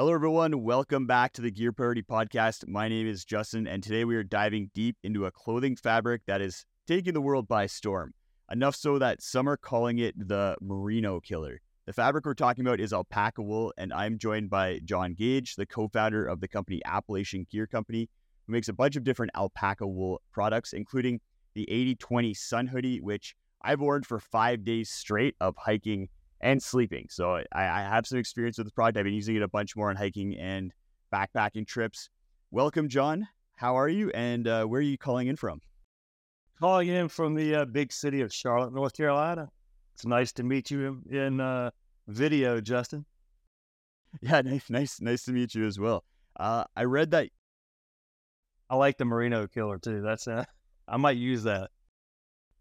Hello, everyone. Welcome back to the Gear Priority Podcast. My name is Justin, and today we are diving deep into a clothing fabric that is taking the world by storm. Enough so that some are calling it the Merino Killer. The fabric we're talking about is alpaca wool, and I'm joined by John Gage, the co founder of the company Appalachian Gear Company, who makes a bunch of different alpaca wool products, including the 80 20 Sun Hoodie, which I've worn for five days straight of hiking and sleeping. So I, I have some experience with this product. I've been using it a bunch more on hiking and backpacking trips. Welcome, John. How are you? And uh, where are you calling in from? Calling in from the uh, big city of Charlotte, North Carolina. It's nice to meet you in, in uh, video, Justin. Yeah, nice, nice, nice to meet you as well. Uh, I read that. I like the Merino Killer too. That's uh, I might use that.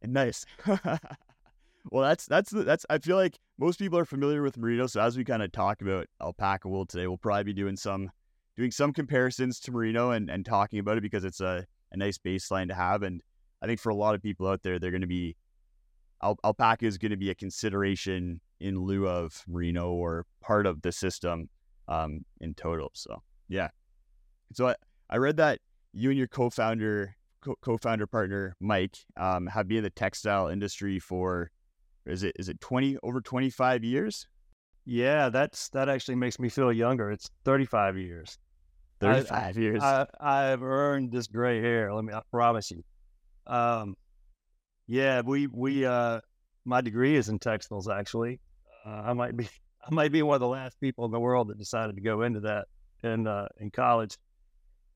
Nice. well, that's that's that's. I feel like most people are familiar with merino. So as we kind of talk about alpaca wool today, we'll probably be doing some doing some comparisons to merino and and talking about it because it's a a nice baseline to have. And I think for a lot of people out there, they're going to be al- alpaca is going to be a consideration in lieu of merino or part of the system um, in total. So yeah. So I, I read that you and your co-founder co-founder partner Mike um, have been in the textile industry for is it is it 20 over 25 years? Yeah, that's that actually makes me feel younger. It's 35 years. 35 I, years. I, I've earned this gray hair. Let me I promise you. Um, yeah, we we uh, my degree is in textiles. Actually, uh, I might be I might be one of the last people in the world that decided to go into that in uh, in college.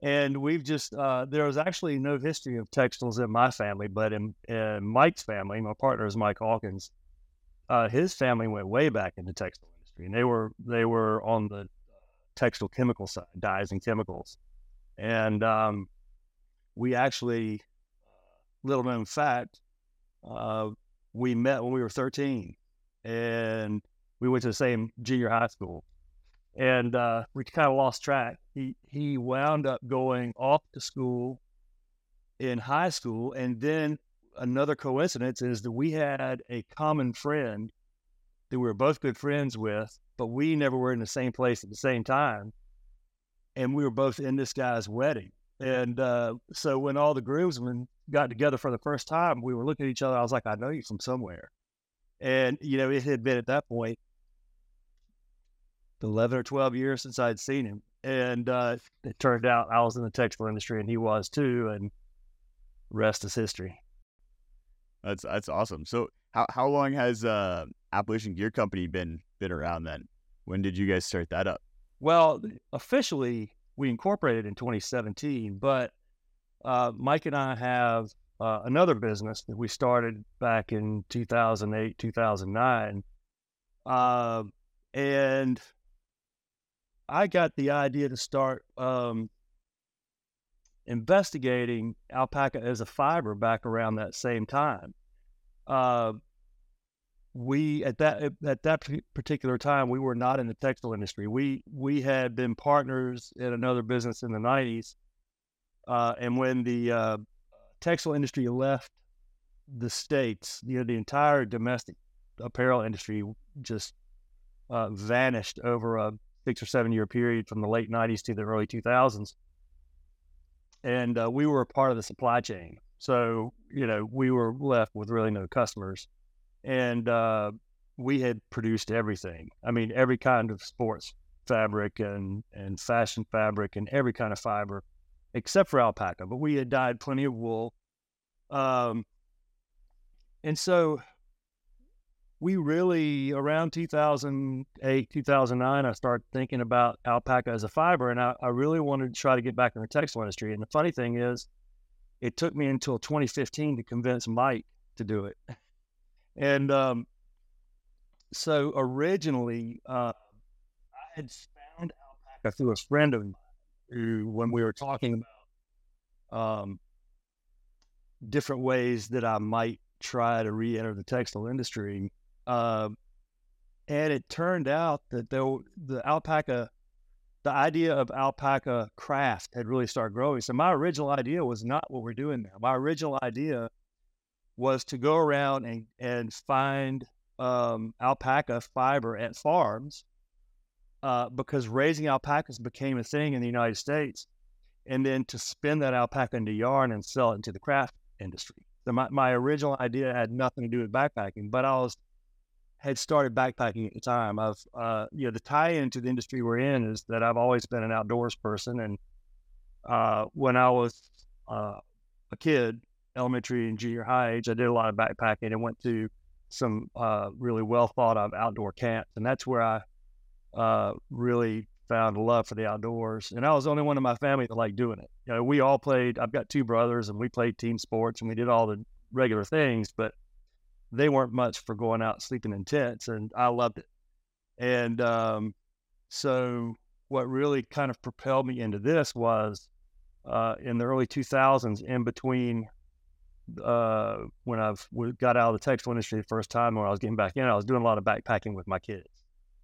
And we've just, uh, there was actually no history of textiles in my family, but in, in Mike's family, my partner is Mike Hawkins. Uh, his family went way back in the textile industry, and they were they were on the textile chemical side, dyes and chemicals. And um, we actually, uh, little known fact, uh, we met when we were 13, and we went to the same junior high school and uh, we kind of lost track. He he wound up going off to school in high school, and then another coincidence is that we had a common friend that we were both good friends with, but we never were in the same place at the same time, and we were both in this guy's wedding. And uh, so when all the groomsmen got together for the first time, we were looking at each other. I was like, I know you from somewhere. And, you know, it had been at that point 11 or 12 years since I'd seen him. And uh, it turned out I was in the textile industry and he was too. And rest is history. That's that's awesome. So how, how long has uh, Appalachian Gear Company been been around then? When did you guys start that up? Well, officially we incorporated in 2017, but uh, Mike and I have uh, another business that we started back in 2008, 2009. Uh, and I got the idea to start um, investigating alpaca as a fiber back around that same time. Uh, we at that at that particular time we were not in the textile industry. We we had been partners in another business in the '90s, uh, and when the uh, textile industry left the states, you know, the entire domestic apparel industry just uh, vanished over a six or seven year period from the late 90s to the early 2000s. And uh, we were a part of the supply chain. So, you know, we were left with really no customers. And uh, we had produced everything. I mean, every kind of sports fabric and, and fashion fabric and every kind of fiber, except for alpaca. But we had dyed plenty of wool. Um, and so we really around 2008 2009 i started thinking about alpaca as a fiber and I, I, really wanted to try to get back in the textile industry and the funny thing is it took me until 2015 to convince mike to do it. And um, so originally uh, i had found alpaca through a friend of mine who when we were talking about um, different ways that i might try to re-enter the textile industry uh, and it turned out that there, the alpaca, the idea of alpaca craft had really started growing. So my original idea was not what we're doing now. My original idea was to go around and, and find um, alpaca fiber at farms uh, because raising alpacas became a thing in the United States, and then to spin that alpaca into yarn and sell it into the craft industry. So my, my original idea had nothing to do with backpacking, but I was had started backpacking at the time. I've uh, you know the tie-in to the industry we're in is that I've always been an outdoors person, and uh, when I was uh, a kid, elementary and junior high age, I did a lot of backpacking and went to some uh, really well thought of outdoor camps, and that's where I uh, really found a love for the outdoors. And I was the only one in my family that liked doing it. You know, we all played. I've got two brothers, and we played team sports, and we did all the regular things, but they weren't much for going out sleeping in tents, and I loved it. And um, so, what really kind of propelled me into this was uh, in the early 2000s, in between uh, when I've got out of the textile industry the first time, when I was getting back in, I was doing a lot of backpacking with my kids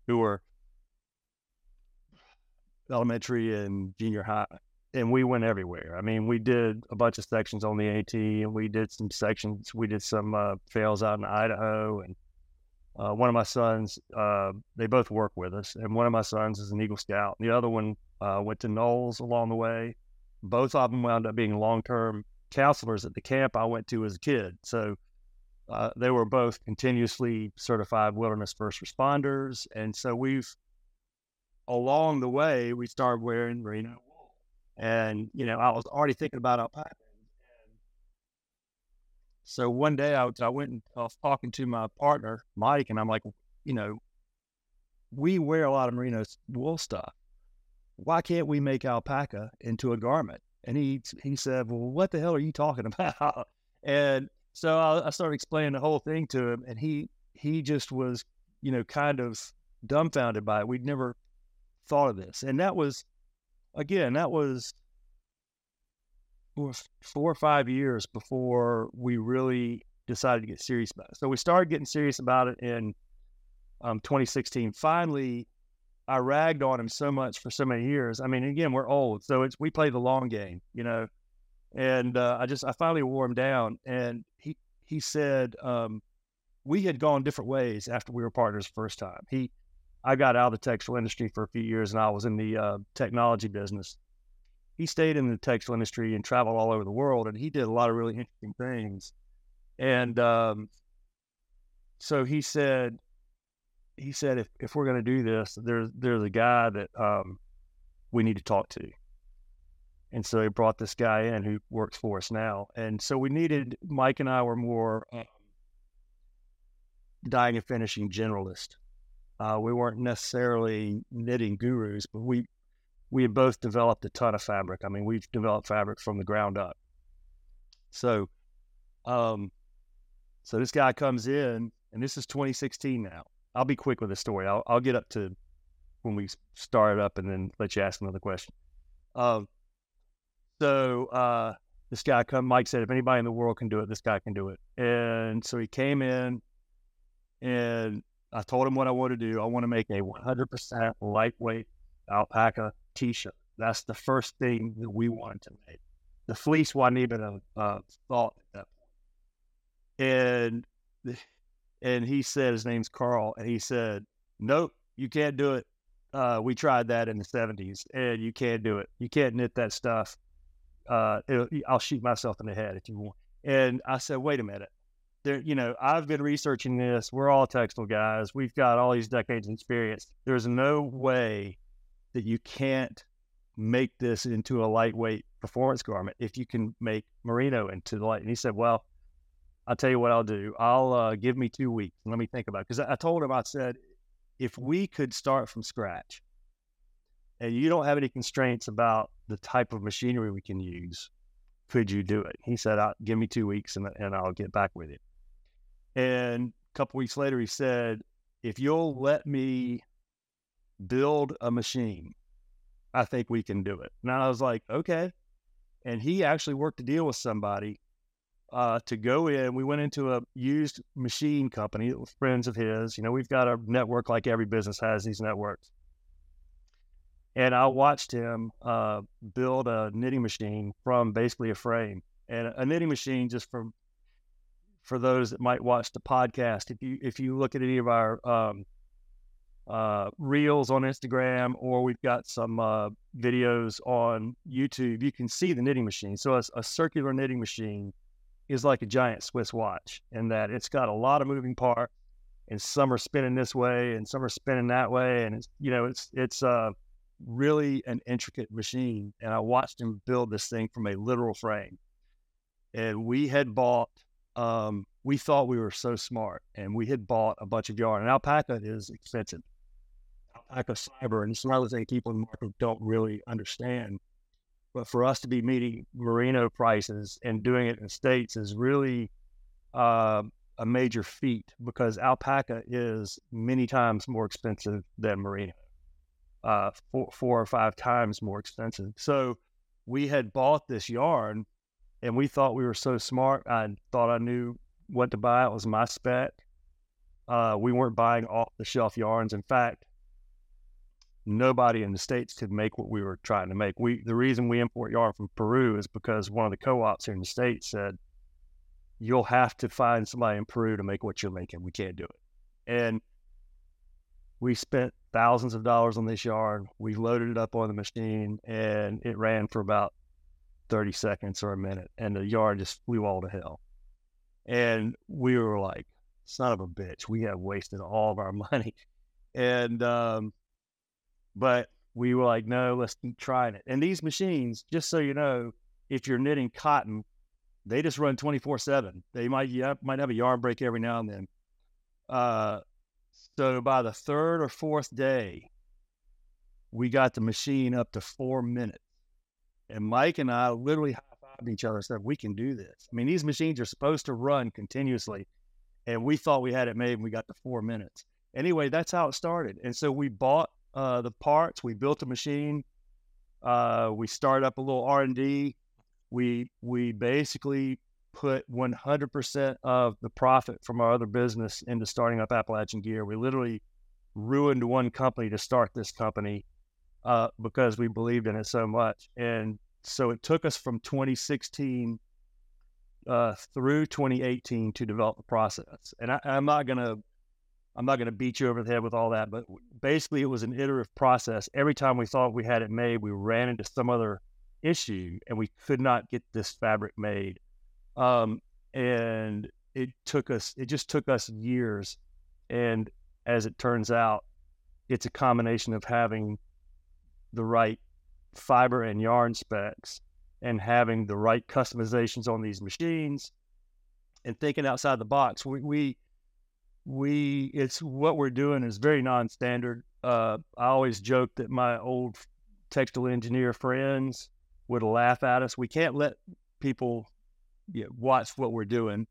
who were elementary and junior high. And we went everywhere. I mean, we did a bunch of sections on the AT, and we did some sections. We did some uh, fails out in Idaho, and uh, one of my sons, uh, they both work with us, and one of my sons is an Eagle Scout. The other one uh, went to NOLS along the way. Both of them wound up being long-term counselors at the camp I went to as a kid. So uh, they were both continuously certified wilderness first responders, and so we've along the way, we started wearing merino wool. And, you know, I was already thinking about alpaca. So one day I, I went and I was talking to my partner, Mike, and I'm like, you know, we wear a lot of merino wool stuff. Why can't we make alpaca into a garment? And he he said, well, what the hell are you talking about? and so I, I started explaining the whole thing to him, and he he just was, you know, kind of dumbfounded by it. We'd never thought of this. And that was, again, that was four or five years before we really decided to get serious about it. So we started getting serious about it in um, 2016. Finally, I ragged on him so much for so many years. I mean, again, we're old, so it's we play the long game, you know. And uh, I just I finally wore him down, and he he said um, we had gone different ways after we were partners first time. He I got out of the textile industry for a few years and I was in the uh, technology business. He stayed in the textile industry and traveled all over the world, and he did a lot of really interesting things. And um, so he said, he said, if, if we're going to do this, there's there's a guy that um, we need to talk to. And so he brought this guy in who works for us now. And so we needed Mike and I were more um, dyeing and finishing generalist uh, we weren't necessarily knitting gurus, but we we had both developed a ton of fabric. I mean, we've developed fabric from the ground up. So, um, so this guy comes in, and this is 2016 now. I'll be quick with the story. I'll, I'll get up to when we start up, and then let you ask another question. Um, so uh, this guy come. Mike said, if anybody in the world can do it, this guy can do it. And so he came in, and I told him what I want to do. I want to make a 100% lightweight alpaca t-shirt. That's the first thing that we wanted to make. The fleece wasn't even a, a thought at that point. And and he said his name's Carl, and he said, "Nope, you can't do it. Uh, we tried that in the '70s, and you can't do it. You can't knit that stuff. Uh, I'll shoot myself in the head if you want." And I said, "Wait a minute there, you know, I've been researching this. We're all textile guys. We've got all these decades of experience. There's no way that you can't make this into a lightweight performance garment if you can make merino into the light. And he said, well, I'll tell you what I'll do. I'll uh, give me two weeks and let me think about it. Because I, told him, I said, if we could start from scratch and you don't have any constraints about the type of machinery we can use, could you do it? He said, I'll, give me two weeks and, and I'll get back with you. And a couple weeks later, he said, if you'll let me build a machine, I think we can do it. And I was like, okay. And he actually worked a deal with somebody uh, to go in. We went into a used machine company friends of his. You know, we've got a network like every business has these networks. And I watched him uh, build a knitting machine from basically a frame. And a knitting machine, just from for those that might watch the podcast, if you if you look at any of our um, uh, reels on Instagram or we've got some uh, videos on YouTube, you can see the knitting machine. So a, a, circular knitting machine is like a giant Swiss watch in that it's got a lot of moving parts, and some are spinning this way and some are spinning that way, and it's you know it's it's uh, really an intricate machine. And I watched him build this thing from a literal frame, and we had bought. Um, we thought we were so smart, and we had bought a bunch of yarn. And alpaca is expensive alpaca fiber, and it's the things people in the market don't really understand. But for us to be meeting merino prices and doing it in states is really uh, a major feat because alpaca is many times more expensive than merino, uh, four, four or five times more expensive. So we had bought this yarn, and we thought we were so smart. I thought I knew what to buy. It was my spec. Uh, we weren't buying off the shelf yarns. In fact, nobody in the states could make what we were trying to make. We the reason we import yarn from Peru is because one of the co-ops here in the states said you'll have to find somebody in Peru to make what you're making. We can't do it. And we spent thousands of dollars on this yarn. We loaded it up on the machine and it ran for about 30 seconds or a minute and the yarn just flew all to hell. And we were like, son of a bitch, we have wasted all of our money. And um, but we were like, no, let's keep trying it. And these machines, just so you know, if you're knitting cotton, they just run 24 seven. They might, yeah, might have a yarn break every now and then. Uh, so by the third or fourth day, we got the machine up to four minutes. And Mike and I literally high fived each other and said, we can do this. I mean, these machines are supposed to run continuously. And we thought we had it made and we got to four minutes. Anyway, that's how it started. And so we bought uh, the parts. We built a machine. Uh, we started up a little R and D. We we basically put 100% of the profit from our other business into starting up Appalachian Gear. We literally ruined one company to start this company uh, because we believed in it so much. And so it took us from 2016 uh, through 2018 to develop the process. And I, am not to I'm not to beat you over the head with all that, but basically it was an iterative process. Every time we thought we had it made, we ran into some other issue and we could not get this fabric made. Um, and it took us, it just took us years. And as it turns out, it's a combination of having the right fiber and yarn specs and having the right customizations on these machines and thinking outside the box. We, we we it's what we're doing is very non-standard. Uh, I always joke that my old textile engineer friends would laugh at us. We can't let people you know, watch what we're doing.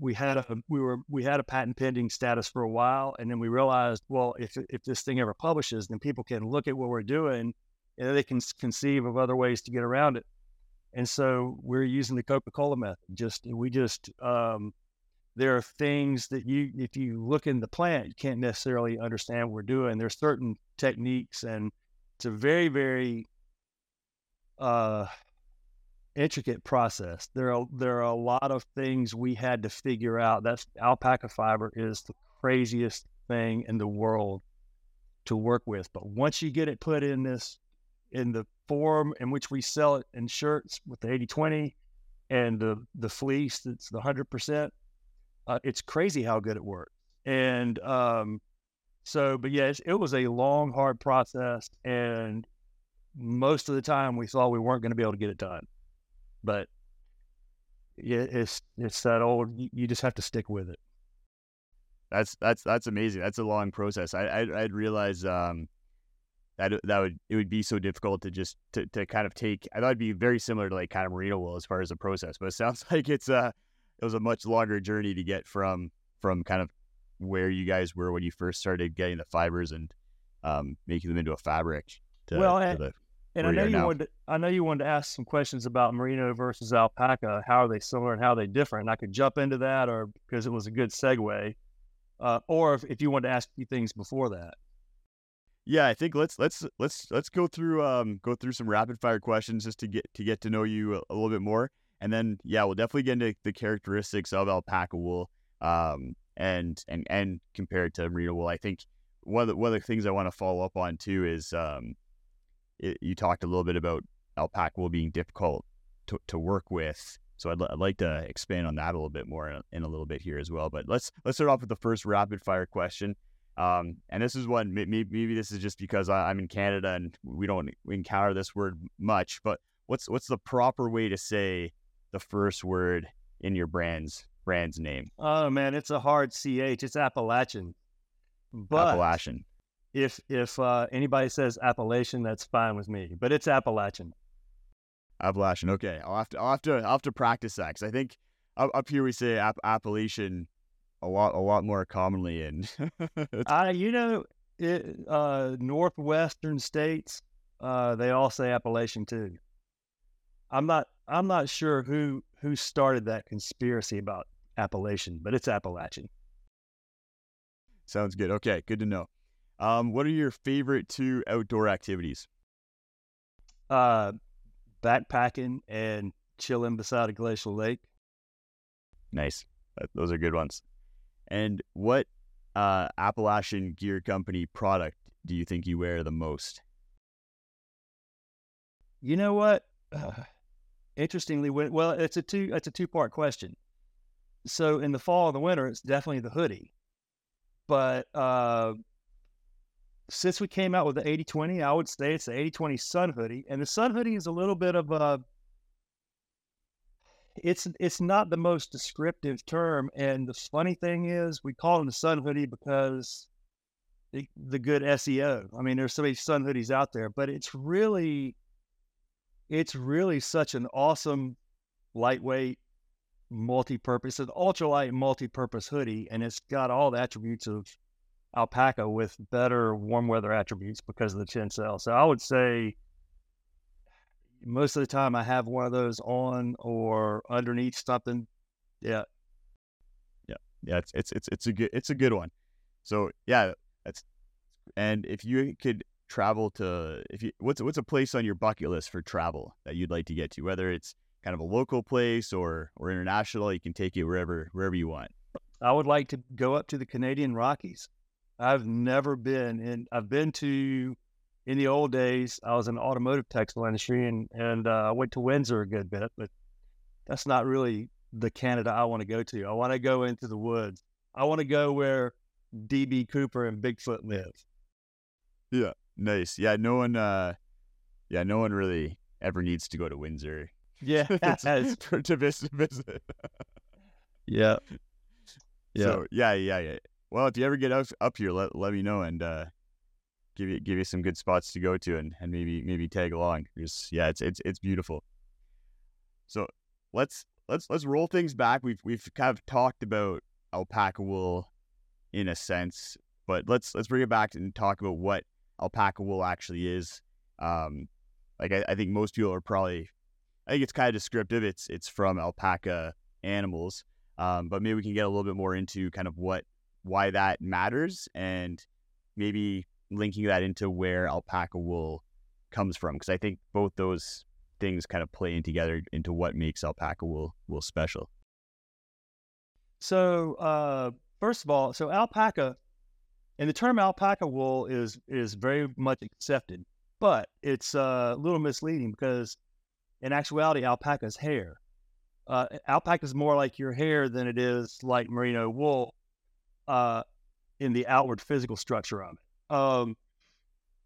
We had a we were we had a patent pending status for a while, and then we realized, well, if if this thing ever publishes, then people can look at what we're doing, and they can conceive of other ways to get around it. And so we're using the Coca Cola method. Just we just um, there are things that you, if you look in the plant, you can't necessarily understand what we're doing. There's certain techniques, and it's a very, very uh, intricate process. There are there are a lot of things we had to figure out. That's alpaca fiber is the craziest thing in the world to work with. But once you get it put in this in the form in which we sell it in shirts with the 80-20 and the the fleece that's the hundred percent, uh, it's crazy how good it works. And um, so, but yes, it was a long, hard process, and most of the time we thought we weren't going to be able to get it done. But yeah, it's it's that old. You just have to stick with it. That's that's that's amazing. That's a long process. I I I'd realize um that that would it would be so difficult to just to, to kind of take. I thought it'd be very similar to like kind of merino wool as far as the process, but it sounds like it's uh it was a much longer journey to get from from kind of where you guys were when you first started getting the fibers and um, making them into a fabric. To, well, to and I know you now. wanted to, I know you wanted to ask some questions about merino versus alpaca. How are they similar and how are they different? And I could jump into that, or because it was a good segue, uh, or if, if you wanted to ask a few things before that. Yeah, I think let's let's let's let's go through um go through some rapid fire questions just to get to get to know you a, a little bit more. And then, yeah, we'll definitely get into the characteristics of alpaca wool um, and and and compared to merino wool. I think one of the, one of the things I want to follow up on too is um, it, you talked a little bit about alpaca wool being difficult to, to work with. So I'd, I'd like to expand on that a little bit more in a, in a little bit here as well. But let's let's start off with the first rapid fire question. Um, and this is one maybe, maybe this is just because I, am in Canada and we don't encounter this word much. But what's what's the proper way to say the first word in your brand's brand's name? Oh man, it's a hard ch. It's Appalachian. But Appalachian. If if uh, anybody says Appalachian, that's fine with me. But it's Appalachian. Appalachian. Okay, I'll have to I'll have to I'll have to practice that because I think up, up here we say App- Appalachian a lot a lot more commonly in. I you know it, uh, northwestern states uh, they all say Appalachian too. I'm not I'm not sure who who started that conspiracy about Appalachian, but it's Appalachian. Sounds good. Okay, good to know. Um, what are your favorite two outdoor activities? Uh, backpacking and chilling beside a glacial lake. Nice. Those are good ones. And what uh, Appalachian Gear Company product do you think you wear the most? You know what? Uh, interestingly, well, it's a two it's a two part question. So in the fall and the winter, it's definitely the hoodie. But uh, since we came out with the 80-20, I would say it's the 80-20 sun hoodie. And the sun hoodie is a little bit of a it's it's not the most descriptive term. And the funny thing is we call it the sun hoodie because the, the good SEO. I mean, there's so many sun hoodies out there, but it's really it's really such an awesome lightweight multi-purpose an ultralight multi-purpose hoodie and it's got all the attributes of alpaca with better warm weather attributes because of the Tencel. So I would say most of the time I have one of those on or underneath something. Yeah. Yeah. Yeah. It's, it's, it's, it's a good, it's a good one. So yeah, that's, and if you could travel to, if you, what's, what's a place on your bucket list for travel that you'd like to get to, whether it's kind of a local place or, or international, you can take it wherever, wherever you want. I would like to go up to the Canadian Rockies. I've never been in. I've been to in the old days. I was in the automotive textile industry, and and uh, I went to Windsor a good bit, but that's not really the Canada I want to go to. I want to go into the woods. I want to go where DB Cooper and Bigfoot live. Yeah, nice. Yeah, no one. uh Yeah, no one really ever needs to go to Windsor. Yeah, to visit. visit. yeah. Yeah. So yeah, yeah, yeah. Well, if you ever get up up here, let let me know and uh, give you give you some good spots to go to and, and maybe maybe tag along. Just yeah, it's it's it's beautiful. So let's let's let's roll things back. We've we've kind of talked about alpaca wool in a sense, but let's let's bring it back and talk about what alpaca wool actually is. Um, like I, I think most people are probably, I think it's kind of descriptive. It's it's from alpaca animals, um, but maybe we can get a little bit more into kind of what why that matters and maybe linking that into where alpaca wool comes from because I think both those things kind of play in together into what makes alpaca wool wool special. So uh, first of all, so alpaca and the term alpaca wool is is very much accepted, but it's uh, a little misleading because in actuality, alpaca's hair. Uh, alpaca is more like your hair than it is like merino wool uh, in the outward physical structure of it. Um,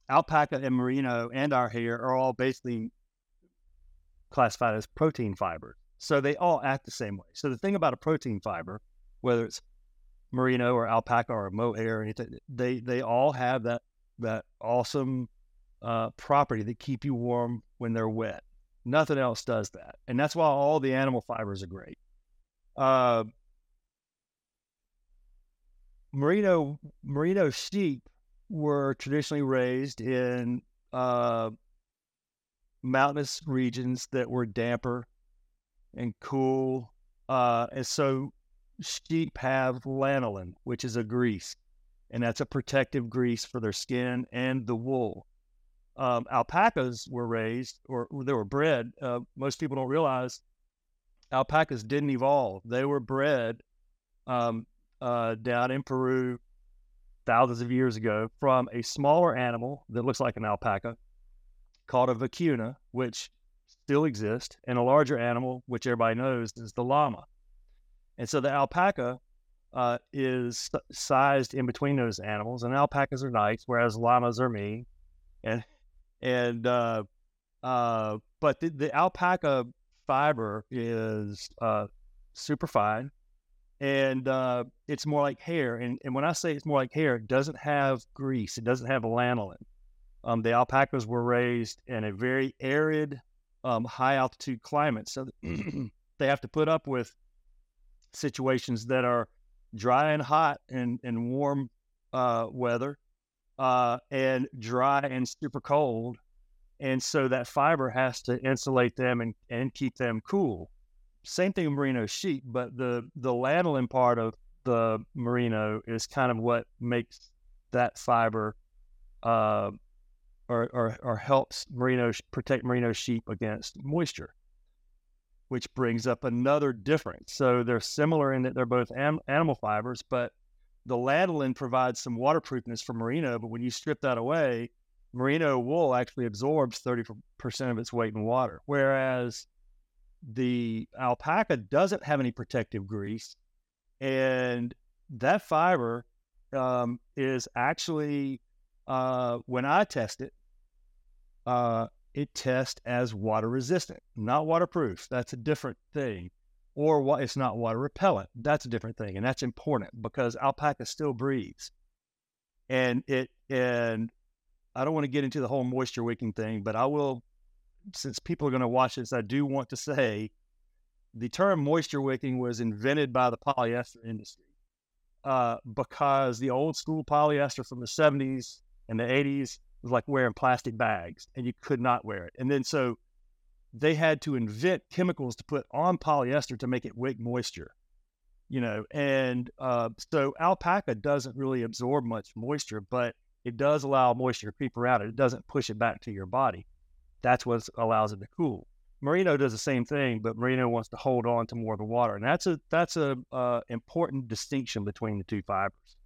alpaca and merino and our hair are all basically classified as protein fiber. So they all act the same way. So the thing about a protein fiber, whether it's merino or alpaca or mohair or anything, they they all have that that awesome uh, property that keep you warm when they're wet. Nothing else does that, and that's why all the animal fibers are great. Uh, merino merino sheep were traditionally raised in uh, mountainous regions that were damper and cool, uh, and so sheep have lanolin, which is a grease, and that's a protective grease for their skin and the wool. Um, alpacas were raised, or they were bred. Uh, most people don't realize alpacas didn't evolve; they were bred um, uh, down in Peru thousands of years ago from a smaller animal that looks like an alpaca called a vicuna, which still exists, and a larger animal, which everybody knows is the llama. And so the alpaca uh, is sized in between those animals, and alpacas are nice, whereas llamas are mean. And and uh, uh, but the, the alpaca fiber is uh, super fine, and uh, it's more like hair. And, and when I say it's more like hair, it doesn't have grease. It doesn't have lanolin. Um, the alpacas were raised in a very arid, um, high altitude climate, so they have to put up with situations that are dry and hot and, and warm uh, weather, uh, and dry and super cold. And so that fiber has to insulate them and, and keep them cool. Same thing with merino sheep, but the, the lanolin part of the merino is kind of what makes that fiber uh, or, or, or helps merino protect merino sheep against moisture which brings up another difference. So they're similar in that they're both am- animal fibers, but the lanolin provides some waterproofness for merino. But when you strip that away, merino wool actually absorbs 30% of its weight in water, whereas the alpaca doesn't have any protective grease. And that fiber um, is actually, uh, when I test it, uh, it tests as water resistant, not waterproof. That's a different thing. Or what it's not water repellent. That's a different thing. And that's important because alpaca still breathes. And it and I don't want to get into the whole moisture wicking thing, but I will since people are going to watch this, I do want to say the term moisture wicking was invented by the polyester industry. Uh, because the old school polyester from the 70s and the 80s was like wearing plastic bags and you could not wear it. And then so they had to invent chemicals to put on polyester to make it wick moisture, you know. And uh, so alpaca doesn't really absorb much moisture, but it does allow moisture to creep around it. It doesn't push it back to your body. That's what allows it to cool. Merino does the same thing, but merino wants to hold on to more of the water, and that's a that's a uh, important distinction between the two fibers.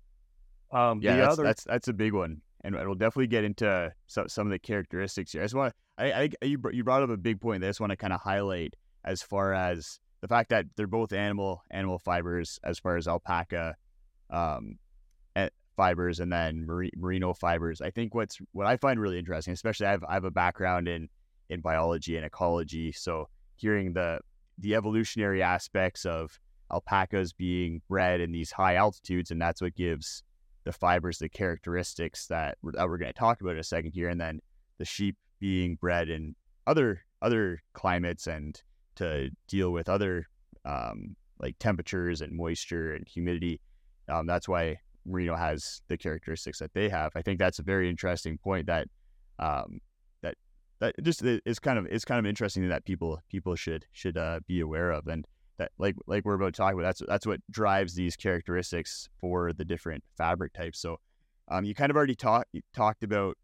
Um, yeah, that's, other... that's that's a big one and we'll definitely get into some, some of the characteristics here. I just want I, I you you brought up a big point that I just want to kind of highlight as far as the fact that they're both animal animal fibers as far as alpaca um, fibers and then merino fibers. I think what's what I find really interesting, especially I have I have a background in in biology and ecology, so hearing the the evolutionary aspects of alpacas being bred in these high altitudes, and that's what gives the fibers, the characteristics that we're, that we're going to talk about in a second here, and then the sheep being bred in other other climates and to deal with other um, like temperatures and moisture and humidity. Um, that's why merino has the characteristics that they have. I think that's a very interesting point that um, that that just is kind of is kind of interesting that people people should should uh, be aware of. And that like like we're about to talk about that's that's what drives these characteristics for the different fabric types so um, you kind of already talked talked about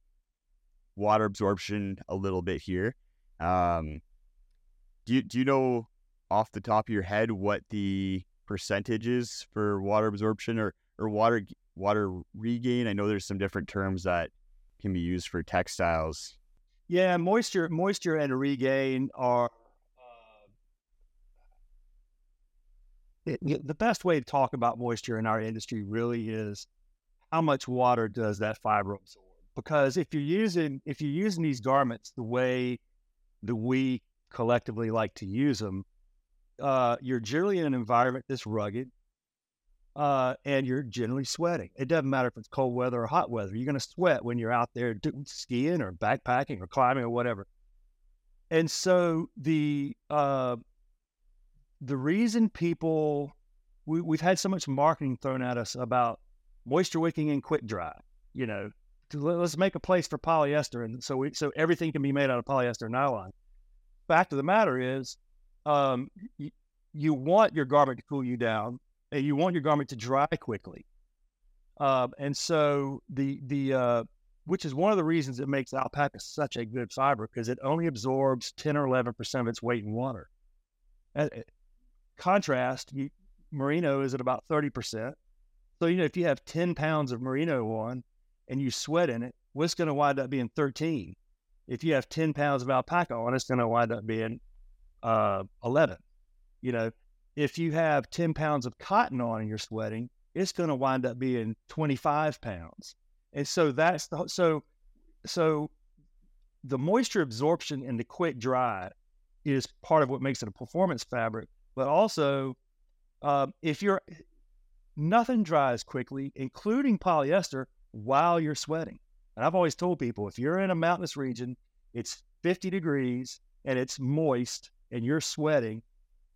water absorption a little bit here um, do you do you know off the top of your head what the percentages for water absorption or or water water regain? I know there's some different terms that can be used for textiles. Yeah moisture moisture and regain are it, the best way to talk about moisture in our industry really is how much water does that fiber absorb? Because if you're using if you're using these garments the way that we collectively like to use them, uh, you're generally in an environment that's rugged, uh, and you're generally sweating. It doesn't matter if it's cold weather or hot weather. You're going to sweat when you're out there skiing or backpacking or climbing or whatever. And so the uh, the reason people we, we've had so much marketing thrown at us about moisture wicking and quick dry, you know, let's make a place for polyester, and so we so everything can be made out of polyester nylon. Fact of the matter is, um, you want your garment to cool you down, and you want your garment to dry quickly. Um, and so the the uh, which is one of the reasons it makes alpaca such a good fiber because it only absorbs ten or eleven percent of its weight in water. Contrast, you, merino is at about 30%. So, you know, if you have 10 pounds of merino on and you sweat in it, what's going to wind up being 13? If you have 10 pounds of alpaca on, it's going to wind up being uh, 11. You know, if you have 10 pounds of cotton on and you're sweating, it's going to wind up being 25 pounds. And so that's the, so, so the moisture absorption and the quick dry is part of what makes it a performance fabric. But also, um, if you're nothing dries quickly, including polyester, while you're sweating. And I've always told people if you're in a mountainous region, it's 50 degrees and it's moist and you're sweating,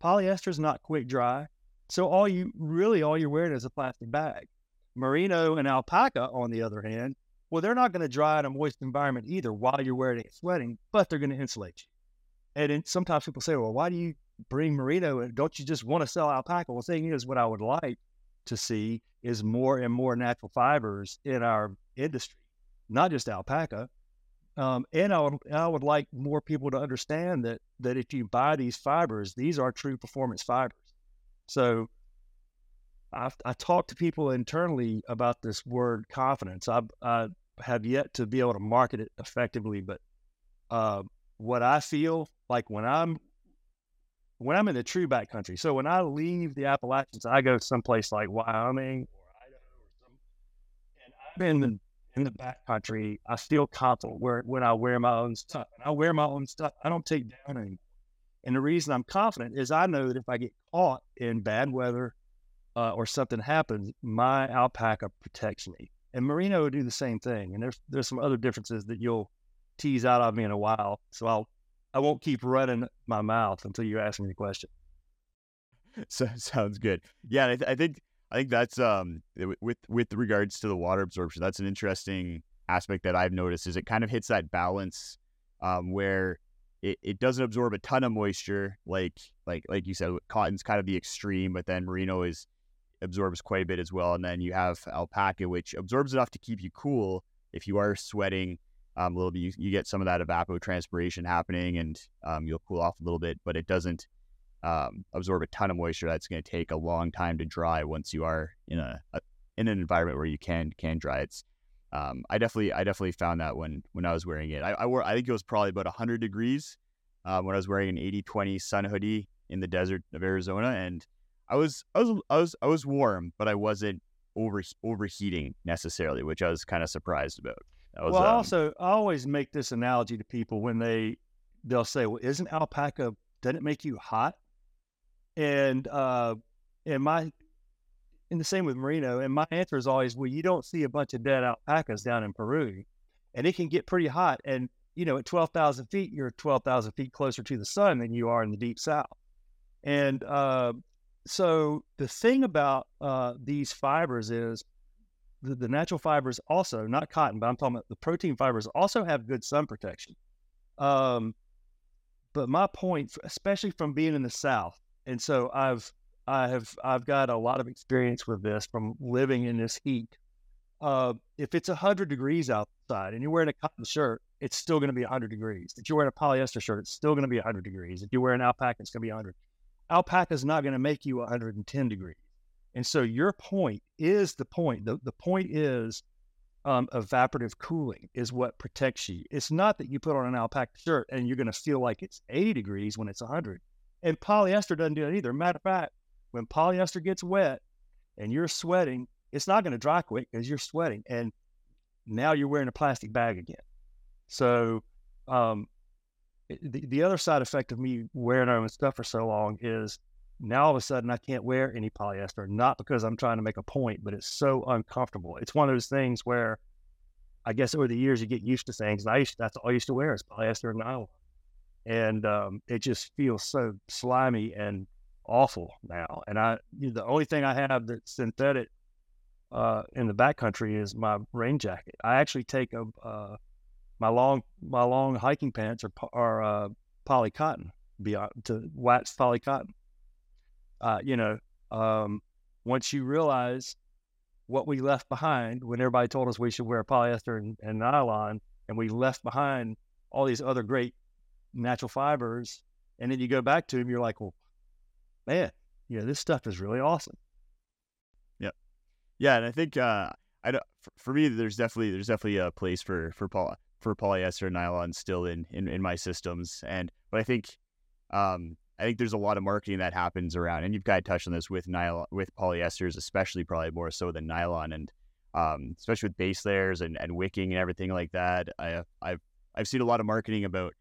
polyester is not quick dry. So all you really all you're wearing is a plastic bag. Merino and alpaca, on the other hand, well, they're not going to dry in a moist environment either while you're wearing it sweating, but they're going to insulate you. And then sometimes people say, well, why do you bring merino and don't you just want to sell alpaca? Well, the thing is, what I would like to see is more and more natural fibers in our industry, not just alpaca. Um, and I would, I would like more people to understand that that if you buy these fibers, these are true performance fibers. So I've, I talk to people internally about this word confidence. I, I have yet to be able to market it effectively, but uh, what I feel like when I'm when I'm in the true backcountry. So when I leave the Appalachians, I go someplace like Wyoming or Idaho or some, and I'm in the in the backcountry. I feel confident where when I wear my own stuff, and I wear my own stuff. I don't take down anything. And the reason I'm confident is I know that if I get caught in bad weather uh, or something happens, my alpaca protects me. And merino would do the same thing. And there's there's some other differences that you'll tease out of me in a while. So I'll I won't keep running my mouth until you ask me the question. So sounds good. Yeah, I, th- I think I think that's um with with regards to the water absorption. That's an interesting aspect that I've noticed. Is it kind of hits that balance um, where it, it doesn't absorb a ton of moisture, like like like you said, cotton's kind of the extreme, but then merino is absorbs quite a bit as well. And then you have alpaca, which absorbs enough to keep you cool if you are sweating um, a little bit. You, you, get some of that evapotranspiration happening, and um, you'll cool off a little bit, but it doesn't um, absorb a ton of moisture. That's going to take a long time to dry once you are in a, a in an environment where you can can dry. It's um, I definitely I definitely found that when when I was wearing it. I, I wore I think it was probably about 100 degrees um, when I was wearing an 80-20 sun hoodie in the desert of Arizona, and I was I was I was I was warm, but I wasn't over overheating necessarily, which I was kind of surprised about. Was, well, um, also I always make this analogy to people when they they'll say, "Well, isn't alpaca? Doesn't it make you hot?" And uh, and my and the same with merino. And my answer is always, "Well, you don't see a bunch of dead alpacas down in Peru, and it can get pretty hot. And you know, at twelve thousand feet, you're twelve thousand feet closer to the sun than you are in the deep south. And uh, so the thing about uh, these fibers is the, the, natural fibers also, not cotton, but I'm talking about the protein fibers also have good sun protection. Um, but my point, especially from being in the South, and so I've I have I've got a lot of experience with this from living in this heat. Uh, if it's hundred degrees outside and you're wearing a cotton shirt, it's still going to be hundred degrees. If you're wearing a polyester shirt, it's still going to be hundred degrees. If you're wearing alpaca, it's going to be hundred alpaca is not going to make you 110 degrees. And so your point is the point. The, the point is um, evaporative cooling is what protects you. It's not that you put on an alpaca shirt and you're going to feel like it's 80 degrees when it's 100. And polyester doesn't do that either. Matter of fact, when polyester gets wet and you're sweating, it's not going to dry quick because you're sweating. And now you're wearing a plastic bag again. So um, the, the other side effect of me wearing my own stuff for so long is now all of a sudden I can't wear any polyester, not because I'm trying to make a point, but it's so uncomfortable. It's one of those things where I guess over the years you get used to things. And I used, that's all I used to wear is polyester and nylon. And um, it just feels so slimy and awful now. And I, the only thing I have that's synthetic uh, in the backcountry is my rain jacket. I actually take a, uh, my long my long hiking pants are are uh, poly cotton beyond to wax poly cotton. Uh, you know, um, once you realize what we left behind when everybody told us we should wear polyester and, and nylon, and we left behind all these other great natural fibers, and then you go back to them, you're like, well, man, yeah, this stuff is really awesome. Yep. Yeah, and I think uh, I don't, for, for me, there's definitely there's definitely a place for for poly, for polyester and nylon still in, in in my systems, and but I think um, I think there's a lot of marketing that happens around, and you've kind of touched on this with nylon with polyesters, especially probably more so than nylon, and um, especially with base layers and, and wicking and everything like that. I, I've I've seen a lot of marketing about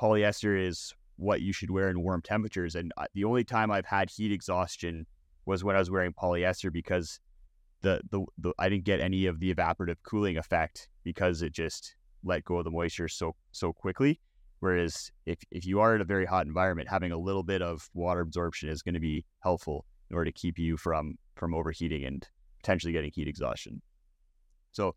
polyester is what you should wear in warm temperatures, and uh, the only time I've had heat exhaustion was when I was wearing polyester because the, the the I didn't get any of the evaporative cooling effect because it just let go of the moisture so so quickly. Whereas if if you are in a very hot environment, having a little bit of water absorption is going to be helpful in order to keep you from from overheating and potentially getting heat exhaustion. So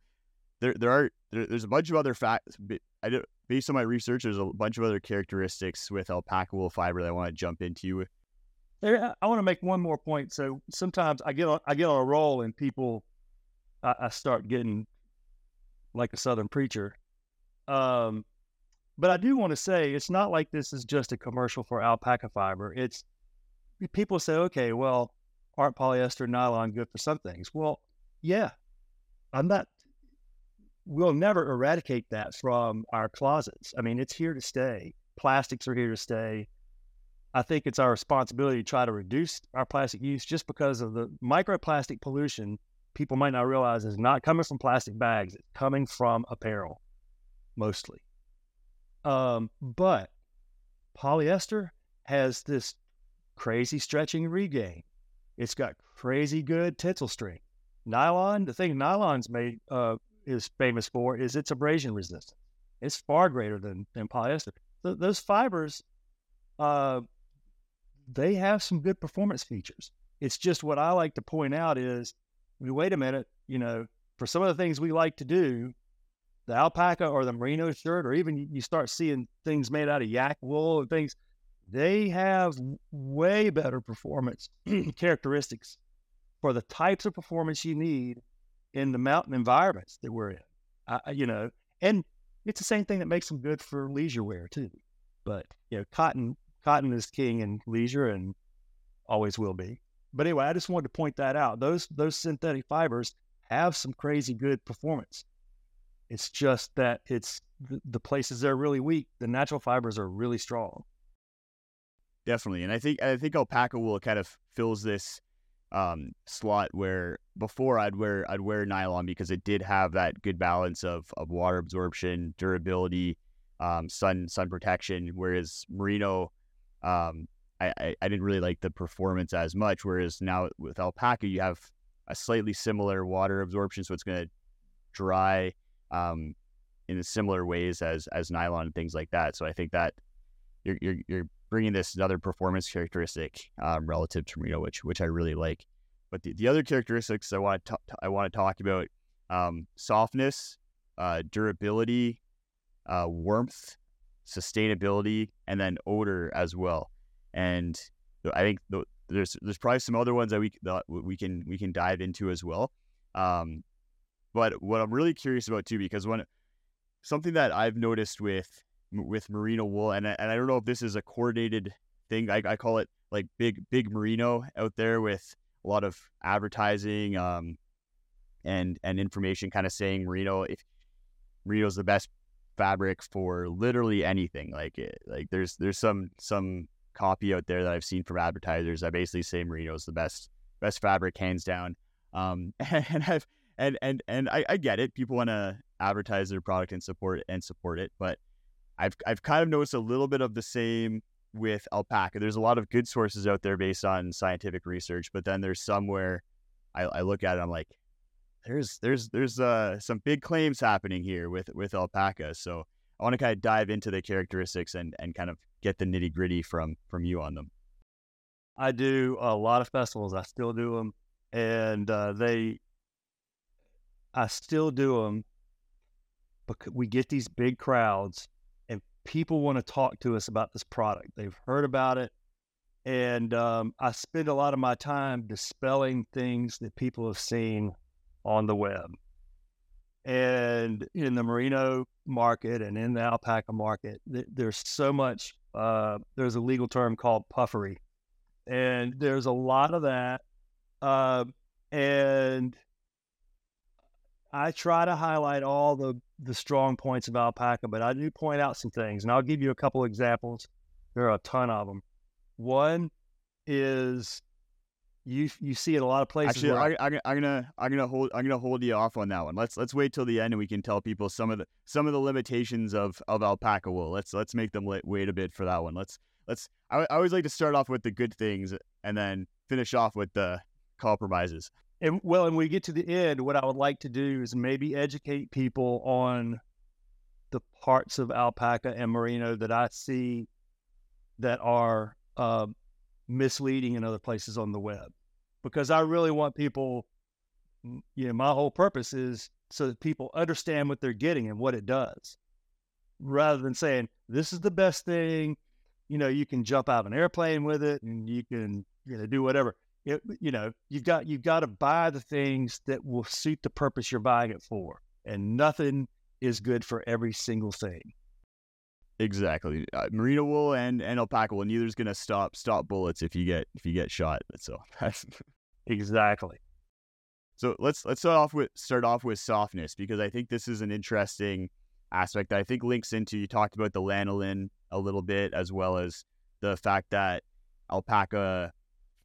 there there are there, there's a bunch of other facts. I did, based on my research, there's a bunch of other characteristics with alpaca wool fiber that I want to jump into. I want to make one more point. So sometimes I get on I get on a roll and people I, I start getting like a southern preacher. Um, but I do want to say it's not like this is just a commercial for alpaca fiber. It's people say, okay, well, aren't polyester and nylon good for some things? Well, yeah, I'm not. We'll never eradicate that from our closets. I mean, it's here to stay. Plastics are here to stay. I think it's our responsibility to try to reduce our plastic use just because of the microplastic pollution. People might not realize is not coming from plastic bags; it's coming from apparel, mostly. Um, but polyester has this crazy stretching regain. It's got crazy good tensile strength. Nylon, the thing nylon's made uh, is famous for is its abrasion resistance. It's far greater than than polyester. Th- those fibers, uh, they have some good performance features. It's just what I like to point out is, we wait a minute, you know, for some of the things we like to do, the alpaca or the merino shirt, or even you start seeing things made out of yak wool and things, they have way better performance characteristics for the types of performance you need in the mountain environments that we're in. You know, and it's the same thing that makes them good for leisure wear too. But you know, cotton cotton is king in leisure and always will be. But anyway, I just wanted to point that out. Those those synthetic fibers have some crazy good performance. It's just that it's the, the places that are really weak, the natural fibers are really strong. Definitely, and I think I think alpaca wool kind of fills this um, slot where before I'd wear I'd wear nylon because it did have that good balance of of water absorption, durability, um, sun sun protection. Whereas merino, um, I, I, I didn't really like the performance as much. Whereas now with alpaca, you have a slightly similar water absorption, so it's going to dry um, in similar ways as as nylon and things like that. So I think that you're you're, you're bringing this another performance characteristic um, relative to merino, which which I really like. But the, the other characteristics I want to I want to talk about um, softness, uh, durability, uh, warmth, sustainability, and then odor as well. And I think the, there's there's probably some other ones that we that we can we can dive into as well. Um, but what I'm really curious about too, because when something that I've noticed with with merino wool, and I, and I don't know if this is a coordinated thing. I, I call it like big big merino out there with a lot of advertising um, and and information, kind of saying merino if merino is the best fabric for literally anything. Like it, like there's there's some some copy out there that I've seen from advertisers that basically say merino is the best best fabric hands down. Um, and I've and and and I, I get it. People want to advertise their product and support and support it, but I've I've kind of noticed a little bit of the same with alpaca. There's a lot of good sources out there based on scientific research, but then there's somewhere I, I look at it, and I'm like, there's there's there's uh, some big claims happening here with with alpaca. So I want to kind of dive into the characteristics and and kind of get the nitty gritty from from you on them. I do a lot of festivals. I still do them, and uh, they I still do them But we get these big crowds people want to talk to us about this product. They've heard about it. And um, I spend a lot of my time dispelling things that people have seen on the web. And in the merino market and in the alpaca market, th- there's so much, uh, there's a legal term called puffery. And there's a lot of that. Uh, and I try to highlight all the the strong points of alpaca, but I do point out some things, and I'll give you a couple examples. There are a ton of them. One is you you see it a lot of places. Actually, where I, I'm gonna I'm gonna hold I'm gonna hold you off on that one. Let's let's wait till the end and we can tell people some of the some of the limitations of of alpaca wool. Let's let's make them wait, wait a bit for that one. Let's let's. I, I always like to start off with the good things and then finish off with the compromises. And well, and we get to the end, what I would like to do is maybe educate people on the parts of alpaca and merino that I see that are uh, misleading in other places on the web, because I really want people. You know, my whole purpose is so that people understand what they're getting and what it does, rather than saying this is the best thing. You know, you can jump out of an airplane with it, and you can you know do whatever it, you know, you've got you've got to buy the things that will suit the purpose you're buying it for, and nothing is good for every single thing. Exactly, uh, merino wool and, and alpaca wool. Neither is gonna stop stop bullets if you get if you get shot. So that's exactly. So let's let's start off with start off with softness because I think this is an interesting aspect that I think links into you talked about the lanolin a little bit as well as the fact that alpaca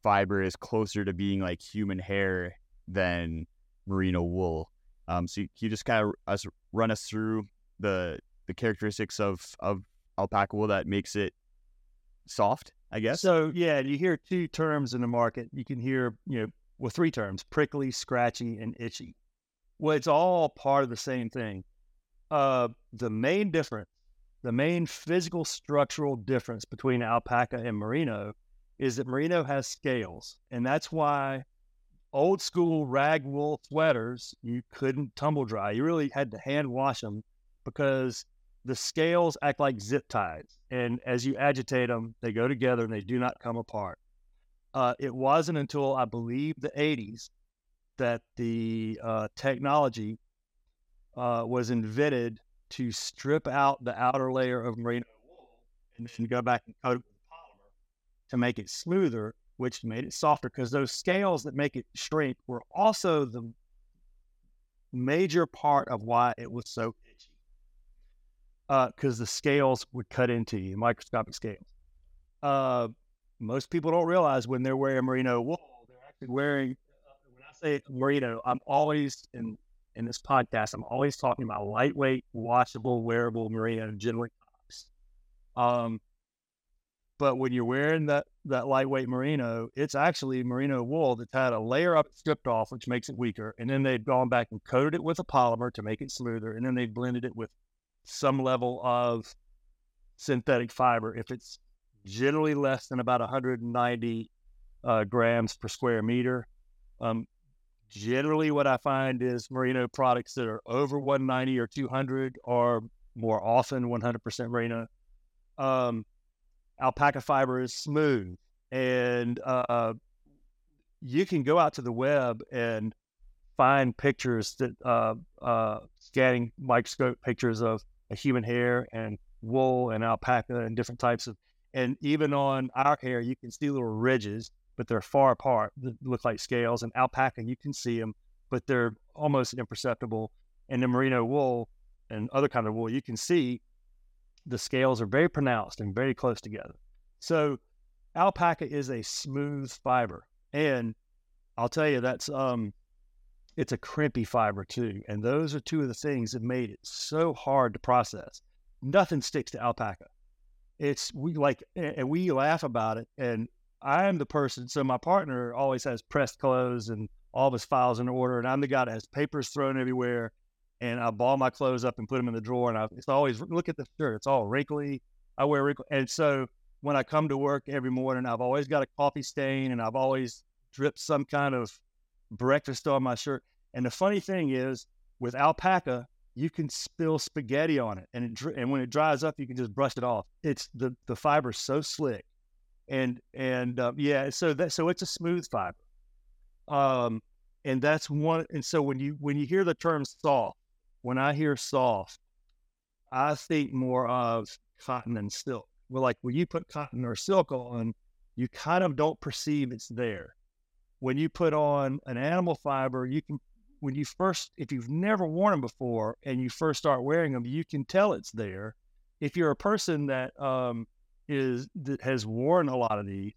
fiber is closer to being like human hair than merino wool. Um, so you, you just kind of us run us through the the characteristics of of alpaca wool that makes it soft, I guess. So yeah, you hear two terms in the market. You can hear you know well three terms: prickly, scratchy, and itchy. Well, it's all part of the same thing. Uh, the main difference, the main physical structural difference between alpaca and merino is that merino has scales, and that's why old school rag wool sweaters you couldn't tumble dry. You really had to hand wash them because the scales act like zip ties, and as you agitate them, they go together and they do not come apart. Uh, it wasn't until I believe the 80s that the uh, technology uh, was invented to strip out the outer layer of merino wool and then go back and coat it to make it smoother, which made it softer because those scales that make it shrink were also the major part of why it was so itchy. Because uh, the scales would cut into you, microscopic scales. Uh, most people don't realize when they're wearing merino wool, they're actually wearing. Uh, when I say merino, I'm always in in this podcast. I'm always talking about lightweight, washable, wearable merino, generally. Um, but when you're wearing that that lightweight merino, it's actually merino wool that's had a layer it stripped off, which makes it weaker. And then they've gone back and coated it with a polymer to make it smoother. And then they've blended it with some level of synthetic fiber. If it's generally less than about 190 uh, grams per square meter, um, generally what I find is merino products that are over 190 or 200 are more often 100% merino. Um, alpaca fiber is smooth and uh, you can go out to the web and find pictures that uh, uh, scanning microscope pictures of a human hair and wool and alpaca and different types of and even on our hair you can see little ridges but they're far apart look like scales and alpaca you can see them but they're almost imperceptible and the merino wool and other kind of wool you can see the scales are very pronounced and very close together. So alpaca is a smooth fiber. And I'll tell you that's um it's a crimpy fiber too. And those are two of the things that made it so hard to process. Nothing sticks to alpaca. It's we like and we laugh about it. And I am the person, so my partner always has pressed clothes and all of his files in order, and I'm the guy that has papers thrown everywhere and I ball my clothes up and put them in the drawer. And I, it's always look at the shirt; it's all wrinkly. I wear wrinkly, and so when I come to work every morning, I've always got a coffee stain, and I've always dripped some kind of breakfast on my shirt. And the funny thing is, with alpaca, you can spill spaghetti on it, and it and when it dries up, you can just brush it off. It's the the fiber's so slick, and and uh, yeah, so that so it's a smooth fiber. Um, and that's one. And so when you when you hear the term soft, when I hear soft, I think more of cotton and silk. Well, like when you put cotton or silk on, you kind of don't perceive it's there. When you put on an animal fiber, you can when you first, if you've never worn them before and you first start wearing them, you can tell it's there. If you're a person that um, is that has worn a lot of these,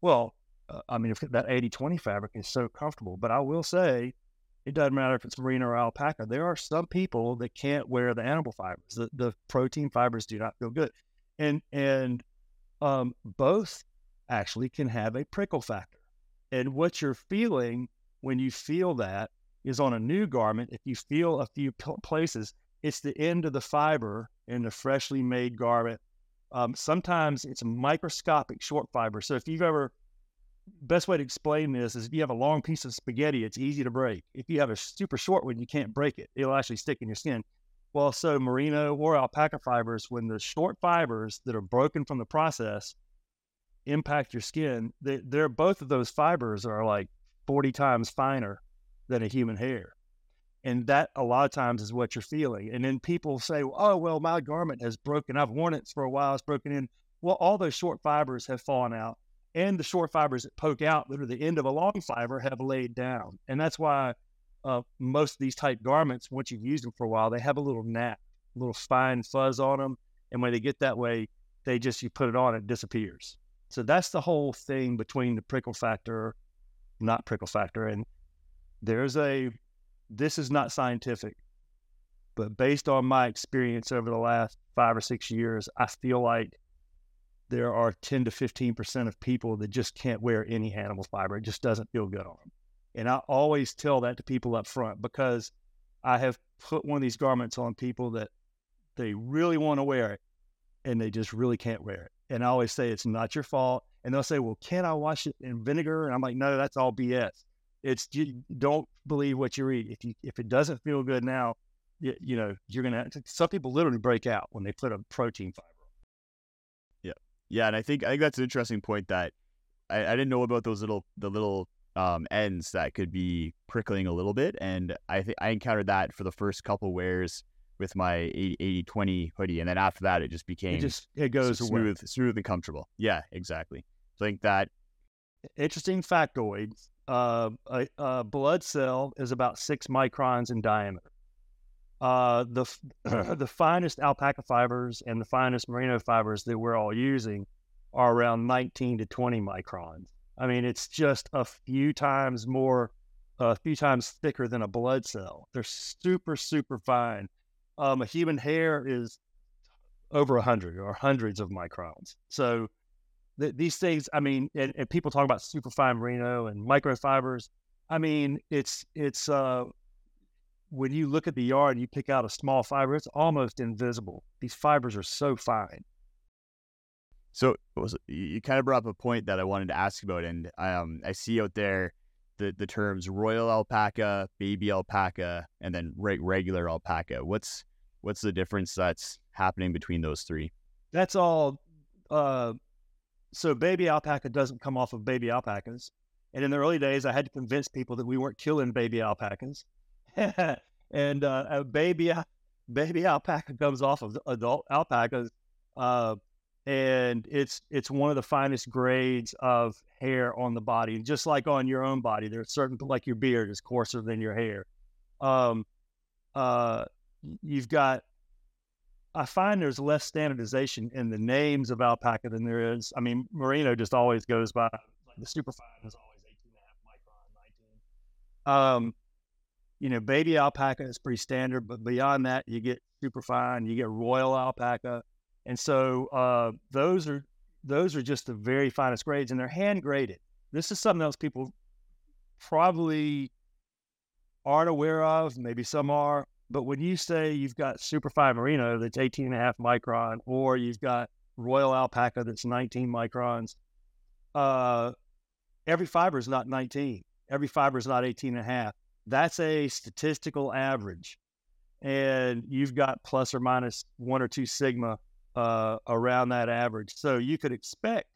well, uh, I mean, if that 80-20 fabric is so comfortable, but I will say, it doesn't matter if it's merino or alpaca. There are some people that can't wear the animal fibers. The, the protein fibers do not feel good, and and um, both actually can have a prickle factor. And what you're feeling when you feel that is on a new garment. If you feel a few places, it's the end of the fiber in the freshly made garment. Um, sometimes it's microscopic short fiber. So if you've ever, best way to explain this is if you have a long piece of spaghetti, it's easy to break. If you have a super short one, you can't break it. It'll actually stick in your skin. Well, so merino or alpaca fibers, when the short fibers that are broken from the process impact your skin, they, they're both of those fibers are like 40 times finer than a human hair. And that a lot of times is what you're feeling. And then people say, oh, well, my garment has broken. I've worn it for a while. It's broken in. Well, all those short fibers have fallen out. And the short fibers that poke out that are the end of a long fiber have laid down. And that's why uh, most of these type garments, once you've used them for a while, they have a little nap, a little fine fuzz on them. And when they get that way, they just, you put it on, it disappears. So that's the whole thing between the prickle factor, not prickle factor. And there's a, this is not scientific, but based on my experience over the last five or six years, I feel like there are 10 to 15% of people that just can't wear any animal fiber. It just doesn't feel good on them. And I always tell that to people up front because I have put one of these garments on people that they really want to wear it and they just really can't wear it. And I always say it's not your fault. And they'll say, "Well, can I wash it in vinegar?" And I'm like, "No, that's all BS. It's you don't believe what you read. If you if it doesn't feel good now, you, you know you're gonna. Some people literally break out when they put a protein fiber. Yeah, and I think I think that's an interesting point that I, I didn't know about those little the little um, ends that could be prickling a little bit, and I think I encountered that for the first couple wears with my 80 20 hoodie. And then after that, it just became it just it goes smooth, away. smooth and comfortable. Yeah, exactly. So I think that interesting factoid uh, a, a, blood cell is about six microns in diameter. Uh, the the finest alpaca fibers and the finest merino fibers that we're all using are around 19 to 20 microns. I mean, it's just a few times more, a few times thicker than a blood cell. They're super, super fine. Um, a human hair is over a hundred or hundreds of microns. So th- these things, I mean, and, and, people talk about superfine merino and microfibers. I mean, it's it's uh, when you look at the yard and you pick out a small fiber, it's almost invisible. These fibers are so fine. So you kind of brought up a point that I wanted to ask about, and um, I see out there the the terms royal alpaca, baby alpaca, and then re- regular alpaca. What's what's the difference that's happening between those three? That's all. Uh, so baby alpaca doesn't come off of baby alpacas, and in the early days, I had to convince people that we weren't killing baby alpacas, and uh, a baby baby alpaca comes off of adult alpacas. Uh, and it's it's one of the finest grades of hair on the body, just like on your own body. There's certain like your beard is coarser than your hair. Um, uh, you've got. I find there's less standardization in the names of alpaca than there is. I mean, merino just always goes by like the superfine is always 18 and a half micron, 19. Um, you know, baby alpaca is pretty standard, but beyond that, you get superfine, you get royal alpaca and so uh, those are those are just the very finest grades, and they're hand graded. This is something else people probably aren't aware of. Maybe some are, but when you say you've got superfine merino that's 18 and a half micron, or you've got royal alpaca that's 19 microns, uh, every fiber is not 19. Every fiber is not 18 and a half. That's a statistical average. And you've got plus or minus one or two sigma uh, around that average. So you could expect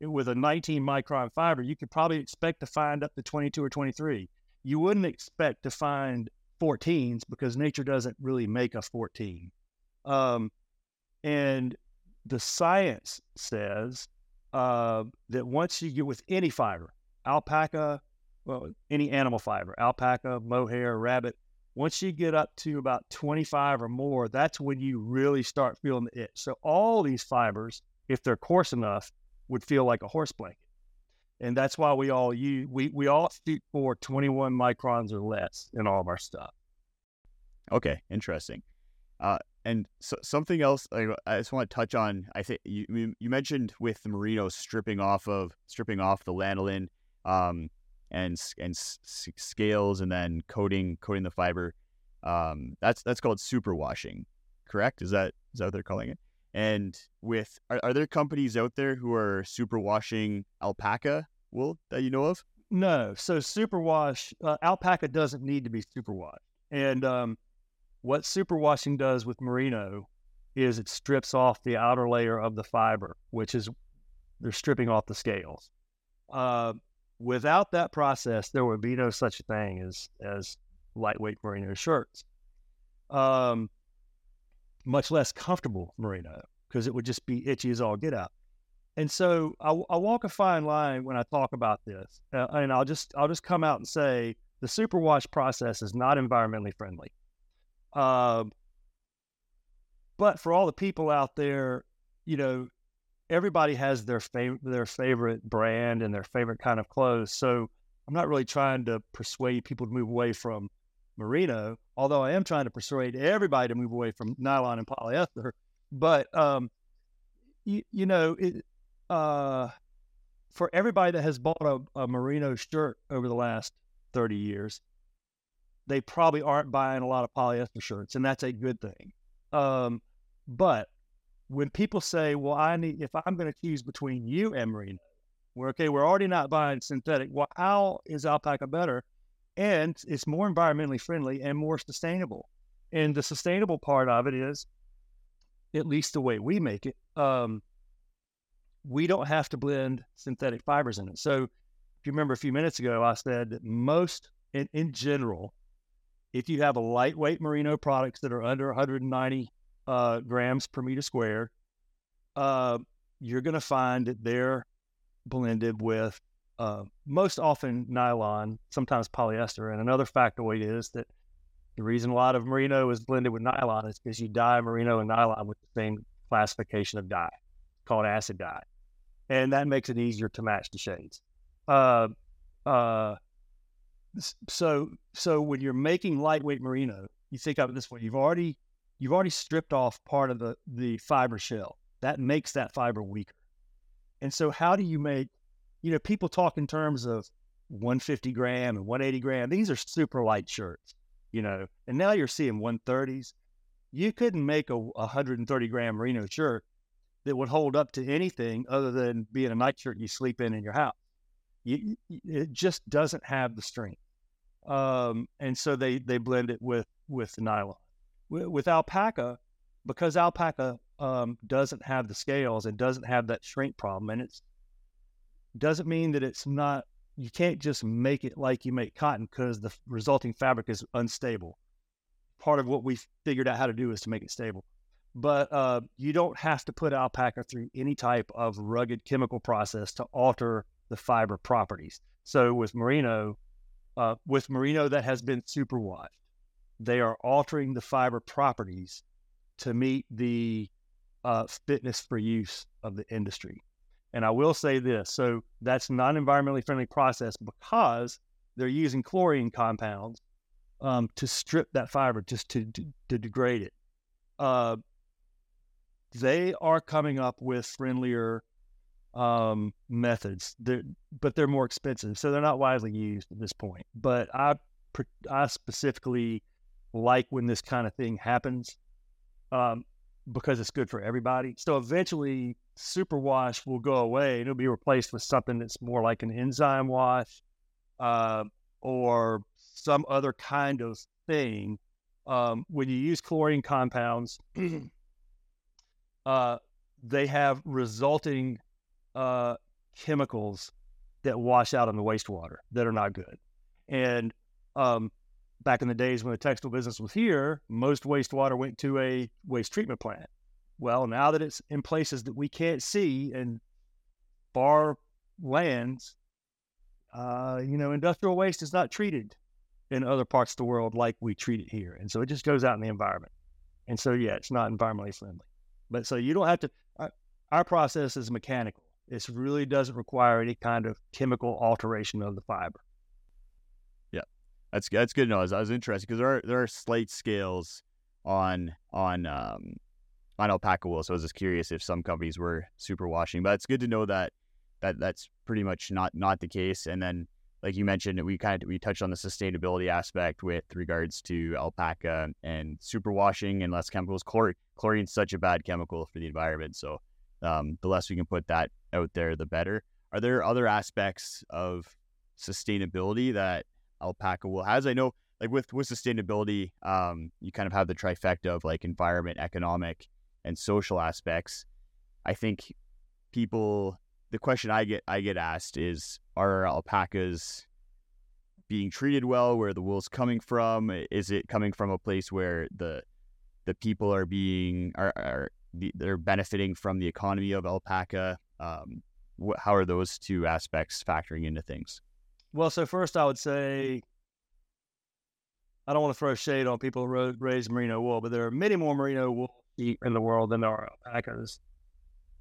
with a 19 micron fiber, you could probably expect to find up to 22 or 23. You wouldn't expect to find 14s because nature doesn't really make a 14. Um, and the science says uh, that once you get with any fiber, alpaca, well, any animal fiber, alpaca, mohair, rabbit. Once you get up to about 25 or more, that's when you really start feeling the itch. So all these fibers, if they're coarse enough, would feel like a horse blanket. And that's why we all use we, we all shoot for 21 microns or less in all of our stuff. Okay, interesting. Uh, and so, something else I, I just want to touch on. I think you you mentioned with the merino stripping off of stripping off the lanolin, um, and and s- scales, and then coating coating the fiber. Um, that's that's called super washing, correct? Is that is that what they're calling it? And with are, are there companies out there who are super washing alpaca wool that you know of? No. So superwash uh, alpaca doesn't need to be superwashed, and um, what superwashing does with merino is it strips off the outer layer of the fiber, which is they're stripping off the scales. Uh, without that process, there would be no such thing as as lightweight merino shirts. Um, much less comfortable merino because it would just be itchy as all get out. And so I, I walk a fine line when I talk about this, uh, and I'll just I'll just come out and say the superwash process is not environmentally friendly. Uh, but for all the people out there, you know, everybody has their favorite their favorite brand and their favorite kind of clothes. So I'm not really trying to persuade people to move away from merino, although I am trying to persuade everybody to move away from nylon and polyester. But um, you, you know, it, uh, for everybody that has bought a, a merino shirt over the last 30 years, they probably aren't buying a lot of polyester shirts, and that's a good thing. Um, but when people say, "Well, I need," if I'm going to choose between you and merino, we're okay. We're already not buying synthetic. Well, how is alpaca better? And it's more environmentally friendly and more sustainable. And the sustainable part of it is, at least the way we make it, um, we don't have to blend synthetic fibers in it. So, if you remember a few minutes ago, I said that most, in, in general, if you have a lightweight merino products that are under 190 uh, grams per meter square, uh, you're going to find that they're blended with uh, most often nylon, sometimes polyester. And another factoid is that the reason a lot of merino is blended with nylon is because you dye merino and nylon with the same classification of dye called acid dye. And that makes it easier to match the shades. Uh, uh, so so when you're making lightweight merino, you think of it this way: you've already you've already stripped off part of the the fiber shell. That makes that fiber weaker. And so, how do you make? You know, people talk in terms of 150 gram and 180 gram. These are super light shirts, you know. And now you're seeing 130s. You couldn't make a 130 gram merino shirt that would hold up to anything other than being a nightshirt you sleep in in your house. You, it just doesn't have the strength um, and so they they blend it with with nylon. With, alpaca, because alpaca um, doesn't have the scales and doesn't have that shrink problem, and it's doesn't mean that it's not. You can't just make it like you make cotton because the resulting fabric is unstable. Part of what we figured out how to do is to make it stable. But uh, you don't have to put alpaca through any type of rugged chemical process to alter the fiber properties. So with merino, uh, with merino that has been superwashed. They are altering the fiber properties to meet the uh, fitness for use of the industry. And I will say this so that's not an environmentally friendly process because they're using chlorine compounds um, to strip that fiber, just to, to, to degrade it. Uh, they are coming up with friendlier um, methods. They're, but they're more expensive, so they're not widely used at this point. But I, I specifically like when this kind of thing happens um, because it's good for everybody. So eventually, super wash will go away and it'll be replaced with something that's more like an enzyme wash uh, or some other kind of thing. Um, when you use chlorine compounds, uh, they have resulting uh, chemicals that wash out in the wastewater that are not good. And um, back in the days when the textile business was here, most wastewater went to a waste treatment plant. Well, now that it's in places that we can't see and far lands, uh, you know, industrial waste is not treated in other parts of the world like we treat it here. And so it just goes out in the environment. And so, yeah, it's not environmentally friendly. But so you don't have to, our, our process is mechanical. It really doesn't require any kind of chemical alteration of the fiber. That's that's good to know. I was, I was interested because there are there are slight scales on on um, on alpaca wool. So I was just curious if some companies were super washing, but it's good to know that that that's pretty much not not the case. And then, like you mentioned, we kind of we touched on the sustainability aspect with regards to alpaca and super washing and less chemicals. Chlor- chlorine's such a bad chemical for the environment, so um, the less we can put that out there, the better. Are there other aspects of sustainability that alpaca wool has? I know, like with with sustainability, um, you kind of have the trifecta of like environment, economic, and social aspects. I think people the question I get I get asked is are alpacas being treated well where the wool's coming from is it coming from a place where the the people are being are, are they're benefiting from the economy of alpaca um, how are those two aspects factoring into things well so first I would say I don't want to throw shade on people who raise merino wool but there are many more merino wool sheep in the world than there are alpacas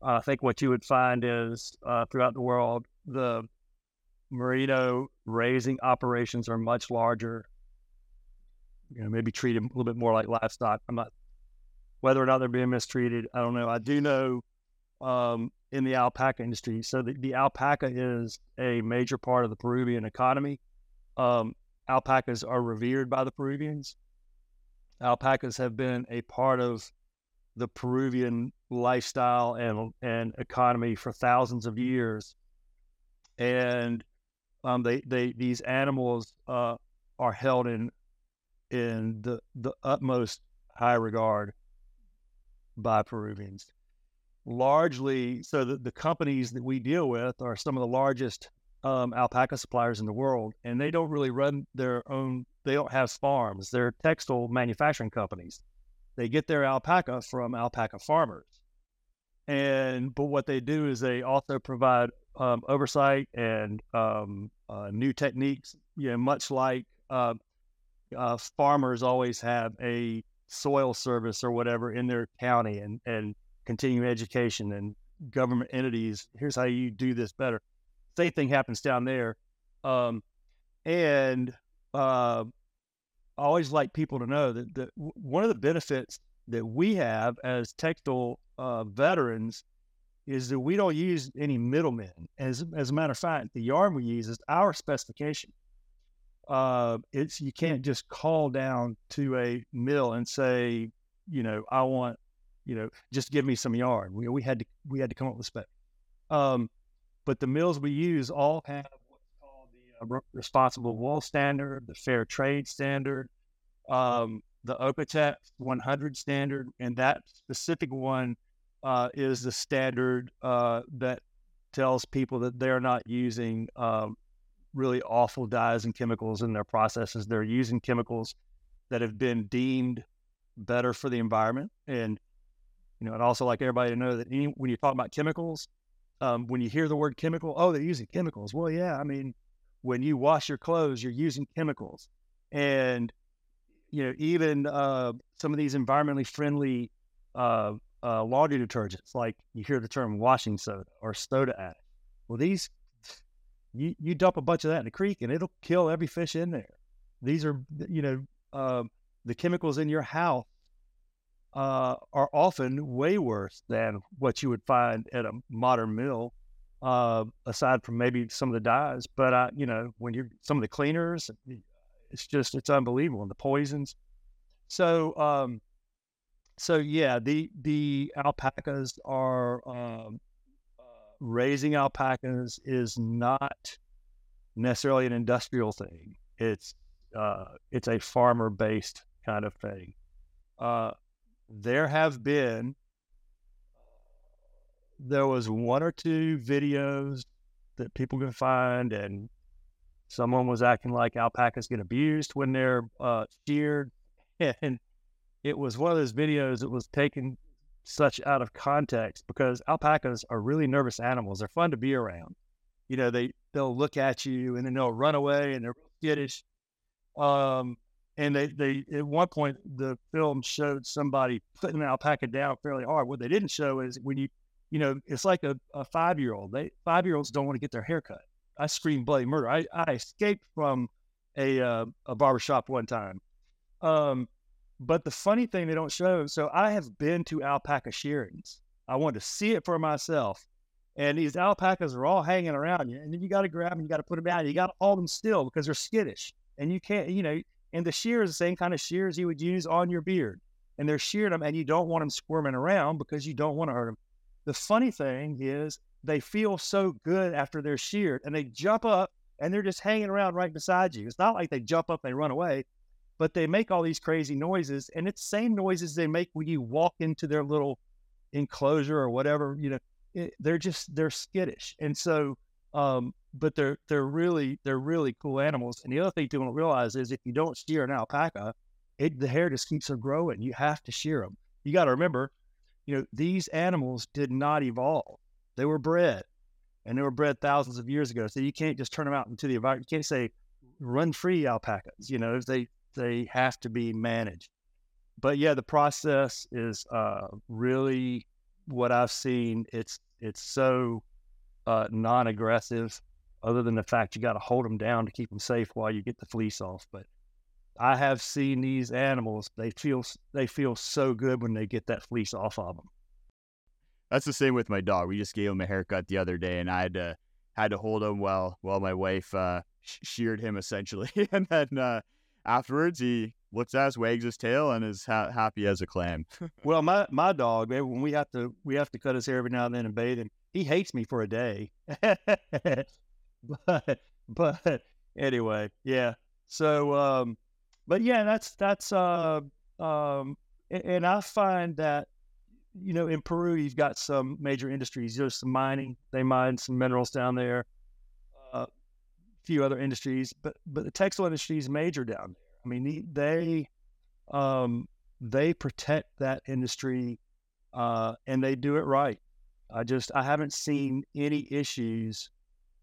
I think what you would find is uh, throughout the world, the merino raising operations are much larger. You know, maybe treated a little bit more like livestock. I'm not whether or not they're being mistreated. I don't know. I do know um, in the alpaca industry. So the, the, alpaca is a major part of the Peruvian economy. Um, alpacas are revered by the Peruvians. Alpacas have been a part of the Peruvian lifestyle and and economy for thousands of years, and um, they they these animals uh, are held in in the the utmost high regard by Peruvians. Largely, so the, the companies that we deal with are some of the largest um, alpaca suppliers in the world, and they don't really run their own. They don't have farms. They're textile manufacturing companies. They get their alpaca from alpaca farmers. And but what they do is they also provide um, oversight and um, uh, new techniques. You know, much like uh, uh, farmers always have a soil service or whatever in their county, and and continuing education and government entities. Here's how you do this better. Same thing happens down there, um, and uh, I always like people to know that, that one of the benefits that we have as textile uh, veterans is that we don't use any middlemen. As as a matter of fact, the yarn we use is our specification. Uh, it's you can't just call down to a mill and say, you know, I want, you know, just give me some yarn. We we had to we had to come up with spec. Um, but the mills we use all have what's called the uh, responsible wool standard, the fair trade standard, um, the OEKO-TEX 100 standard, and that specific one uh, is the standard uh, that tells people that they're not using um, really awful dyes and chemicals in their processes. They're using chemicals that have been deemed better for the environment. And you know, I'd also like everybody to know that any, when you talk about chemicals, um, when you hear the word chemical, oh, they're using chemicals. Well, yeah, I mean, when you wash your clothes, you're using chemicals. And, you know, even uh, some of these environmentally friendly uh, uh, laundry detergents, like you hear the term washing soda or soda ash. Well, these, you, you dump a bunch of that in the creek and it'll kill every fish in there. These are, you know, um, the chemicals in your house uh, are often way worse than what you would find at a modern mill uh, aside from maybe some of the dyes. But I, you know, when you're some of the cleaners, it's just it's unbelievable, and the poisons. So, um, so yeah, the the alpacas are um, uh, raising alpacas is not necessarily an industrial thing. It's uh, it's a farmer based kind of thing. Uh, there have been there was one or two videos that people can find, and someone was acting like alpacas get abused when they're uh, sheared, and it was one of those videos that was taken such out of context because alpacas are really nervous animals. They're fun to be around, you know, they they'll look at you and then they'll run away and they're skittish. Um, and they they at one point the film showed somebody putting an alpaca down fairly hard. What they didn't show is when you you know it's like a, a five year old. They five year olds don't want to get their hair cut. I screamed bloody murder. I, I escaped from a uh, a barbershop one time. Um, but the funny thing they don't show. So I have been to alpaca shearings. I wanted to see it for myself. And these alpacas are all hanging around you, and then you got to grab them, you got to put them down, you got to hold them still because they're skittish, and you can't, you know, and the shear is the same kind of shears you would use on your beard. And they're shearing them, and you don't want them squirming around because you don't want to hurt them. The funny thing is, they feel so good after they're sheared, and they jump up and they're just hanging around right beside you. It's not like they jump up and they run away, but they make all these crazy noises, and it's the same noises they make when you walk into their little enclosure or whatever. You know, it, they're just they're skittish, and so um, but they're they're really they're really cool animals. And the other thing to realize is if you don't shear an alpaca, it, the hair just keeps on growing. You have to shear them. You got to remember, you know, these animals did not evolve; they were bred, and they were bred thousands of years ago. So you can't just turn them out into the environment. You can't say run free alpacas. You know, they they have to be managed. But yeah, the process is uh, really what I've seen. It's it's so uh, non-aggressive, other than the fact you got to hold them down to keep them safe while you get the fleece off. But I have seen these animals; they feel they feel so good when they get that fleece off of them. That's the same with my dog. We just gave him a haircut the other day, and I had to had to hold him while while my wife uh, sheared him essentially, and then uh, afterwards he looks at us, wags his tail, and is ha- happy as a clam. well, my my dog, when we have to we have to cut his hair every now and then and bathe him, he hates me for a day. but but anyway, yeah. So um, but yeah, that's that's uh um, and, and I find that you know in Peru you've got some major industries. There's some mining; they mine some minerals down there. Few other industries, but but the textile industry is major down there. I mean, they um, they protect that industry uh, and they do it right. I just I haven't seen any issues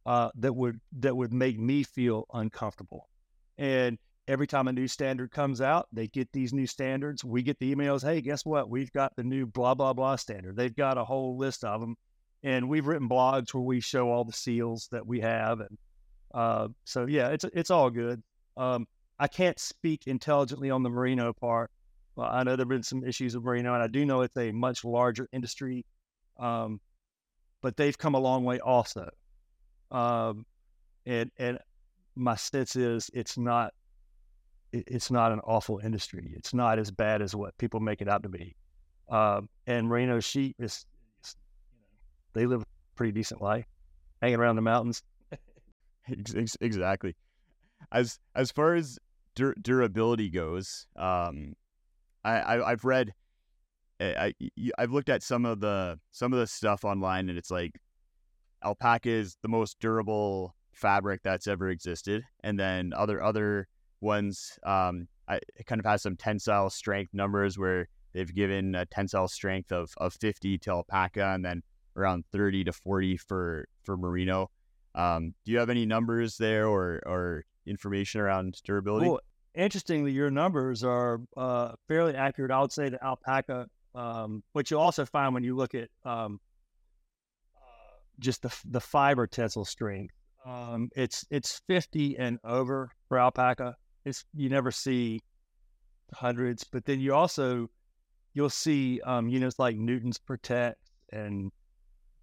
uh, that would that would make me feel uncomfortable. And every time a new standard comes out, they get these new standards. We get the emails. Hey, guess what? We've got the new blah blah blah standard. They've got a whole list of them, and we've written blogs where we show all the seals that we have. And uh, so yeah, it's it's all good. Um, I can't speak intelligently on the merino part. Well, I know there've been some issues with merino, and I do know it's a much larger industry, um, but they've come a long way also. Um, and and my sense is it's not it, it's not an awful industry. It's not as bad as what people make it out to be. Um, and merino sheep is, is you know, they live a pretty decent life, hanging around the mountains. Exactly as as far as dur- durability goes, um, I, I have read, eh, I, I have looked at some of the some of the stuff online, and it's like alpaca is the most durable fabric that's ever existed, and then other other ones, um, I, it kind of has some tensile strength numbers where they've given a tensile strength of of 50 to alpaca, and then around 30 to 40 for for merino. Um, do you have any numbers there, or or information around durability? Well, interestingly, your numbers are uh, fairly accurate. I would say the alpaca, um, which you'll also find when you look at um, just the the fiber tensile strength. Um, it's it's 50 and over for alpaca. It's you never see hundreds, but then you also you'll see um, units like newtons per tex and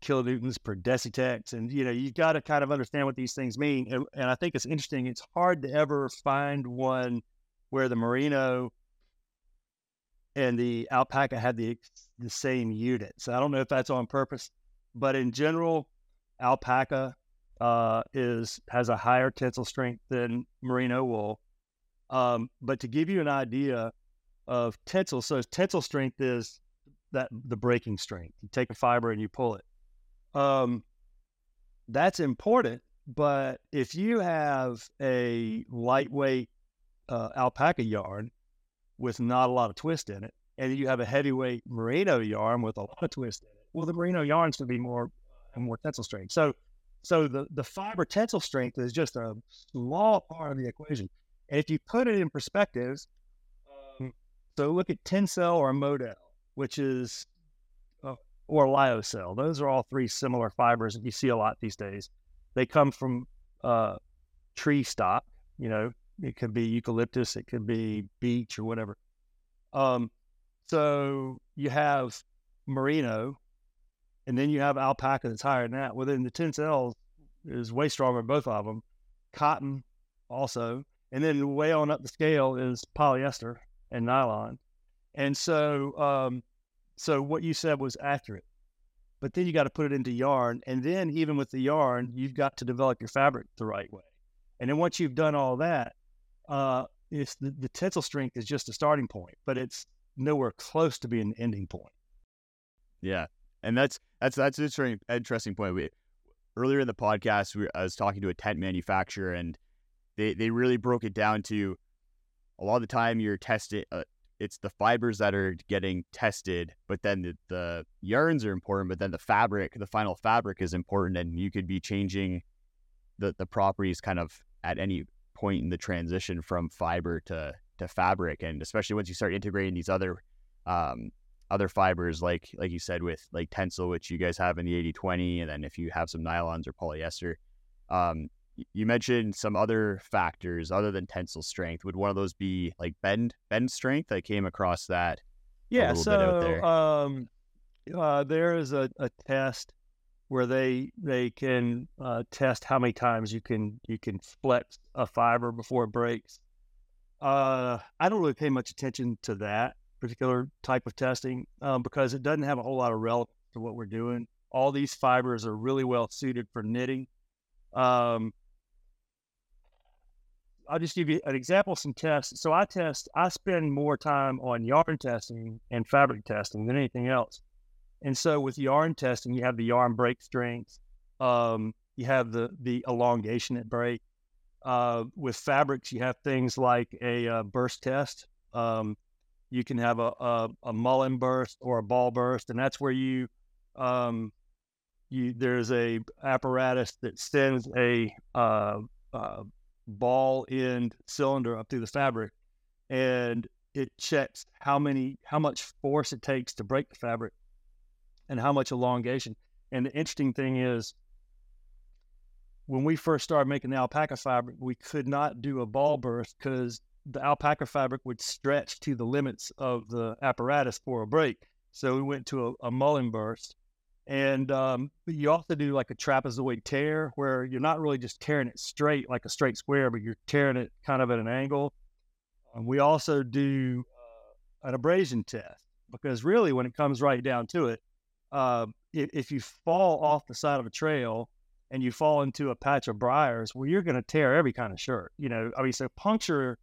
kilonewtons per decitex. And, you know, you've got to kind of understand what these things mean. And, and, I think it's interesting. It's hard to ever find one where the merino and the alpaca had the, the same unit. So I don't know if that's on purpose, but in general, alpaca uh, is has a higher tensile strength than merino wool. Um, but to give you an idea of tensile, so tensile strength is that the breaking strength. You take a fiber and you pull it um, that's important. But if you have a lightweight uh, alpaca yarn with not a lot of twist in it, and you have a heavyweight merino yarn with a lot of twist in it, well, the merino yarn's going to be more more tensile strength. So so the, the fiber tensile strength is just a small part of the equation. And if you put it in perspectives, um, so look at Tencel or Modal, which is, or Lyocell. Those are all three similar fibers that you see a lot these days. They come from uh, tree stock, you know, it could be eucalyptus, it could be beech or whatever. Um, so you have merino, and then you have alpaca that's higher than that. Within the Tencel is way stronger, both of them. Cotton also, and then way on up the scale is polyester and nylon. And so, um, so what you said was accurate. But then you got to put it into yarn, and then even with the yarn, you've got to develop your fabric the right way. And then once you've done all that, uh, it's the, the tensile strength is just a starting point, but it's nowhere close to being an ending point. Yeah, and that's that's that's an interesting, interesting point. We, earlier in the podcast, we, I was talking to a tent manufacturer, and they they really broke it down to a lot of the time you're testing. Uh, it's the fibers that are getting tested, but then the, the yarns are important, but then the fabric, the final fabric is important, and you could be changing the the properties kind of at any point in the transition from fiber to to fabric, and especially once you start integrating these other um, other fibers, like like you said with like Tencel, which you guys have in the 80-20, and then if you have some nylons or polyester. Um, you mentioned some other factors other than tensile strength. Would one of those be like bend bend strength? I came across that. Yeah, so there. Um, uh, there is a, a test where they they can uh, test how many times you can you can flex a fiber before it breaks. Uh, I don't really pay much attention to that particular type of testing um, because it doesn't have a whole lot of relevance to what we're doing. All these fibers are really well suited for knitting. Um, I'll just give you an example some tests. So I test, I spend more time on yarn testing and fabric testing than anything else. And so with yarn testing, you have the yarn break strength, um, you have the the elongation at break, uh, with fabrics, you have things like a uh, burst test. Um, you can have a, a, a, mullen burst or a ball burst, and that's where you um, you there's a apparatus that sends a uh, uh, ball end cylinder up through the fabric, and it checks how many how much force it takes to break the fabric, and how much elongation. And the interesting thing is, when we first started making the alpaca fabric, we could not do a ball burst because the alpaca fabric would stretch to the limits of the apparatus for a break. So we went to a, a mullen burst. And um, you also do like a trapezoid tear where you're not really just tearing it straight like a straight square, but you're tearing it kind of at an angle. Um, we also do uh, an abrasion test because really, when it comes right down to it, uh, if, if you fall off the side of a trail and you fall into a patch of briars, well, you're going to tear every kind of shirt. You know, I mean, so puncture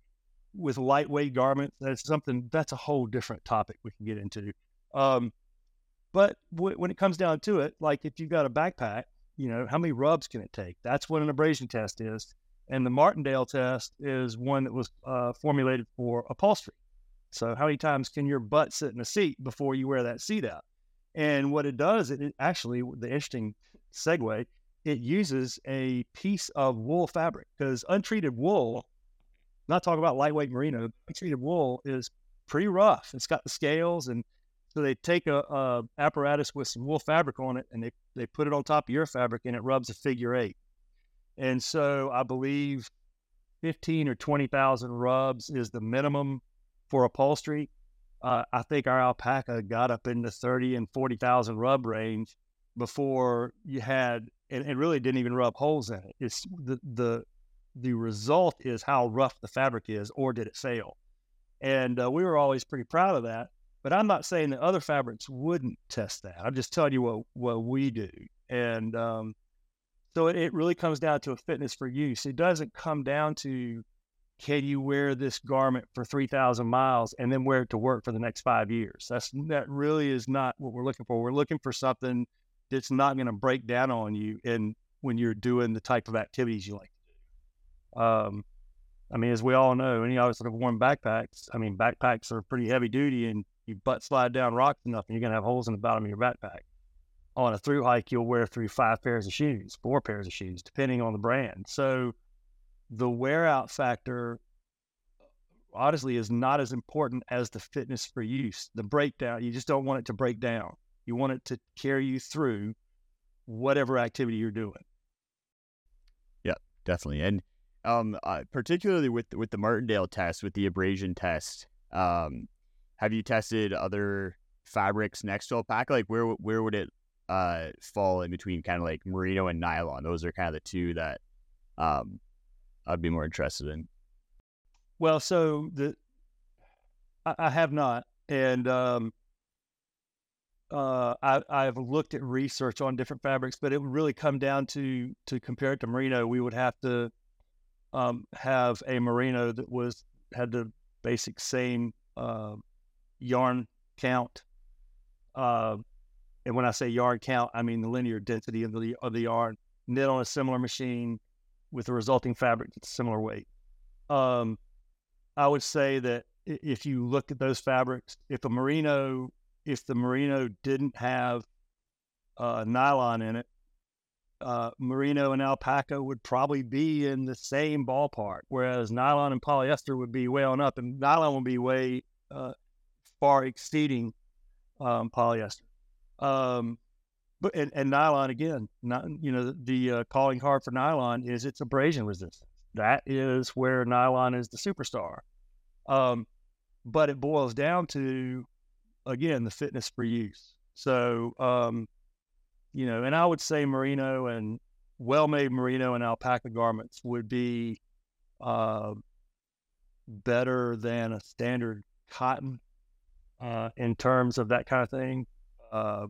with lightweight garments, that's something that's a whole different topic we can get into. Um, but w- when it comes down to it, like if you've got a backpack, you know, how many rubs can it take? That's what an abrasion test is. And the Martindale test is one that was uh, formulated for upholstery. So, how many times can your butt sit in a seat before you wear that seat out? And what it does, it, it actually, the interesting segue it uses a piece of wool fabric because untreated wool, not talking about lightweight merino, untreated wool is pretty rough. It's got the scales, and so they take a, a, apparatus with some wool fabric on it, and they they put it on top of your fabric, and it rubs a figure eight. And so I believe fifteen or twenty thousand rubs is the minimum for upholstery. Uh, I think our alpaca got up in the thirty and forty thousand rub range before you had and, and really didn't even rub holes in it. It's the the the result is how rough the fabric is, or did it fail? And uh, we were always pretty proud of that. But I'm not saying that other fabrics wouldn't test that. I'm just telling you what what we do. And um, so it, it really comes down to a fitness for use. It doesn't come down to can you wear this garment for 3,000 miles and then wear it to work for the next five years? That's that really is not what we're looking for. We're looking for something that's not going to break down on you and when you're doing the type of activities you like to do. Um, I mean, as we all know, any of us that have worn backpacks, I mean, backpacks are pretty heavy duty and you butt slide down rocks enough and you're going to have holes in the bottom of your backpack. on a through hike, you'll wear through five pairs of shoes, four pairs of shoes, depending on the brand. So the wear out factor honestly is not as important as the fitness for use. The breakdown, you just don't want it to break down. You want it to carry you through whatever activity you're doing. Yeah, definitely. And um, uh, particularly with with the Martindale test, with the abrasion test, um, have you tested other fabrics next to alpaca? Like where where would it uh, fall in between kind of like merino and nylon? Those are kind of the two that um, I'd be more interested in. Well, so the I, I have not, and um, uh, I, I've looked at research on different fabrics, but it would really come down to to compare it to merino. We would have to um, have a merino that was had the basic same uh, yarn count. Uh, and when I say yarn count, I mean the linear density of the of the yarn knit on a similar machine with the resulting fabric similar weight. Um, I would say that if you look at those fabrics, if a merino, if the merino didn't have uh, nylon in it, uh, merino and alpaca would probably be in the same ballpark, whereas nylon and polyester would be way on up, and nylon would be way uh, far exceeding um, polyester. Um, but and, and, nylon again, not you know the, uh, calling card for nylon is its abrasion resistance. That is where nylon is the superstar. Um, but it boils down to, again, the fitness for use. So, um, you know, and I would say merino and well made merino and alpaca garments would be uh, better than a standard cotton uh, in terms of that kind of thing. Uh,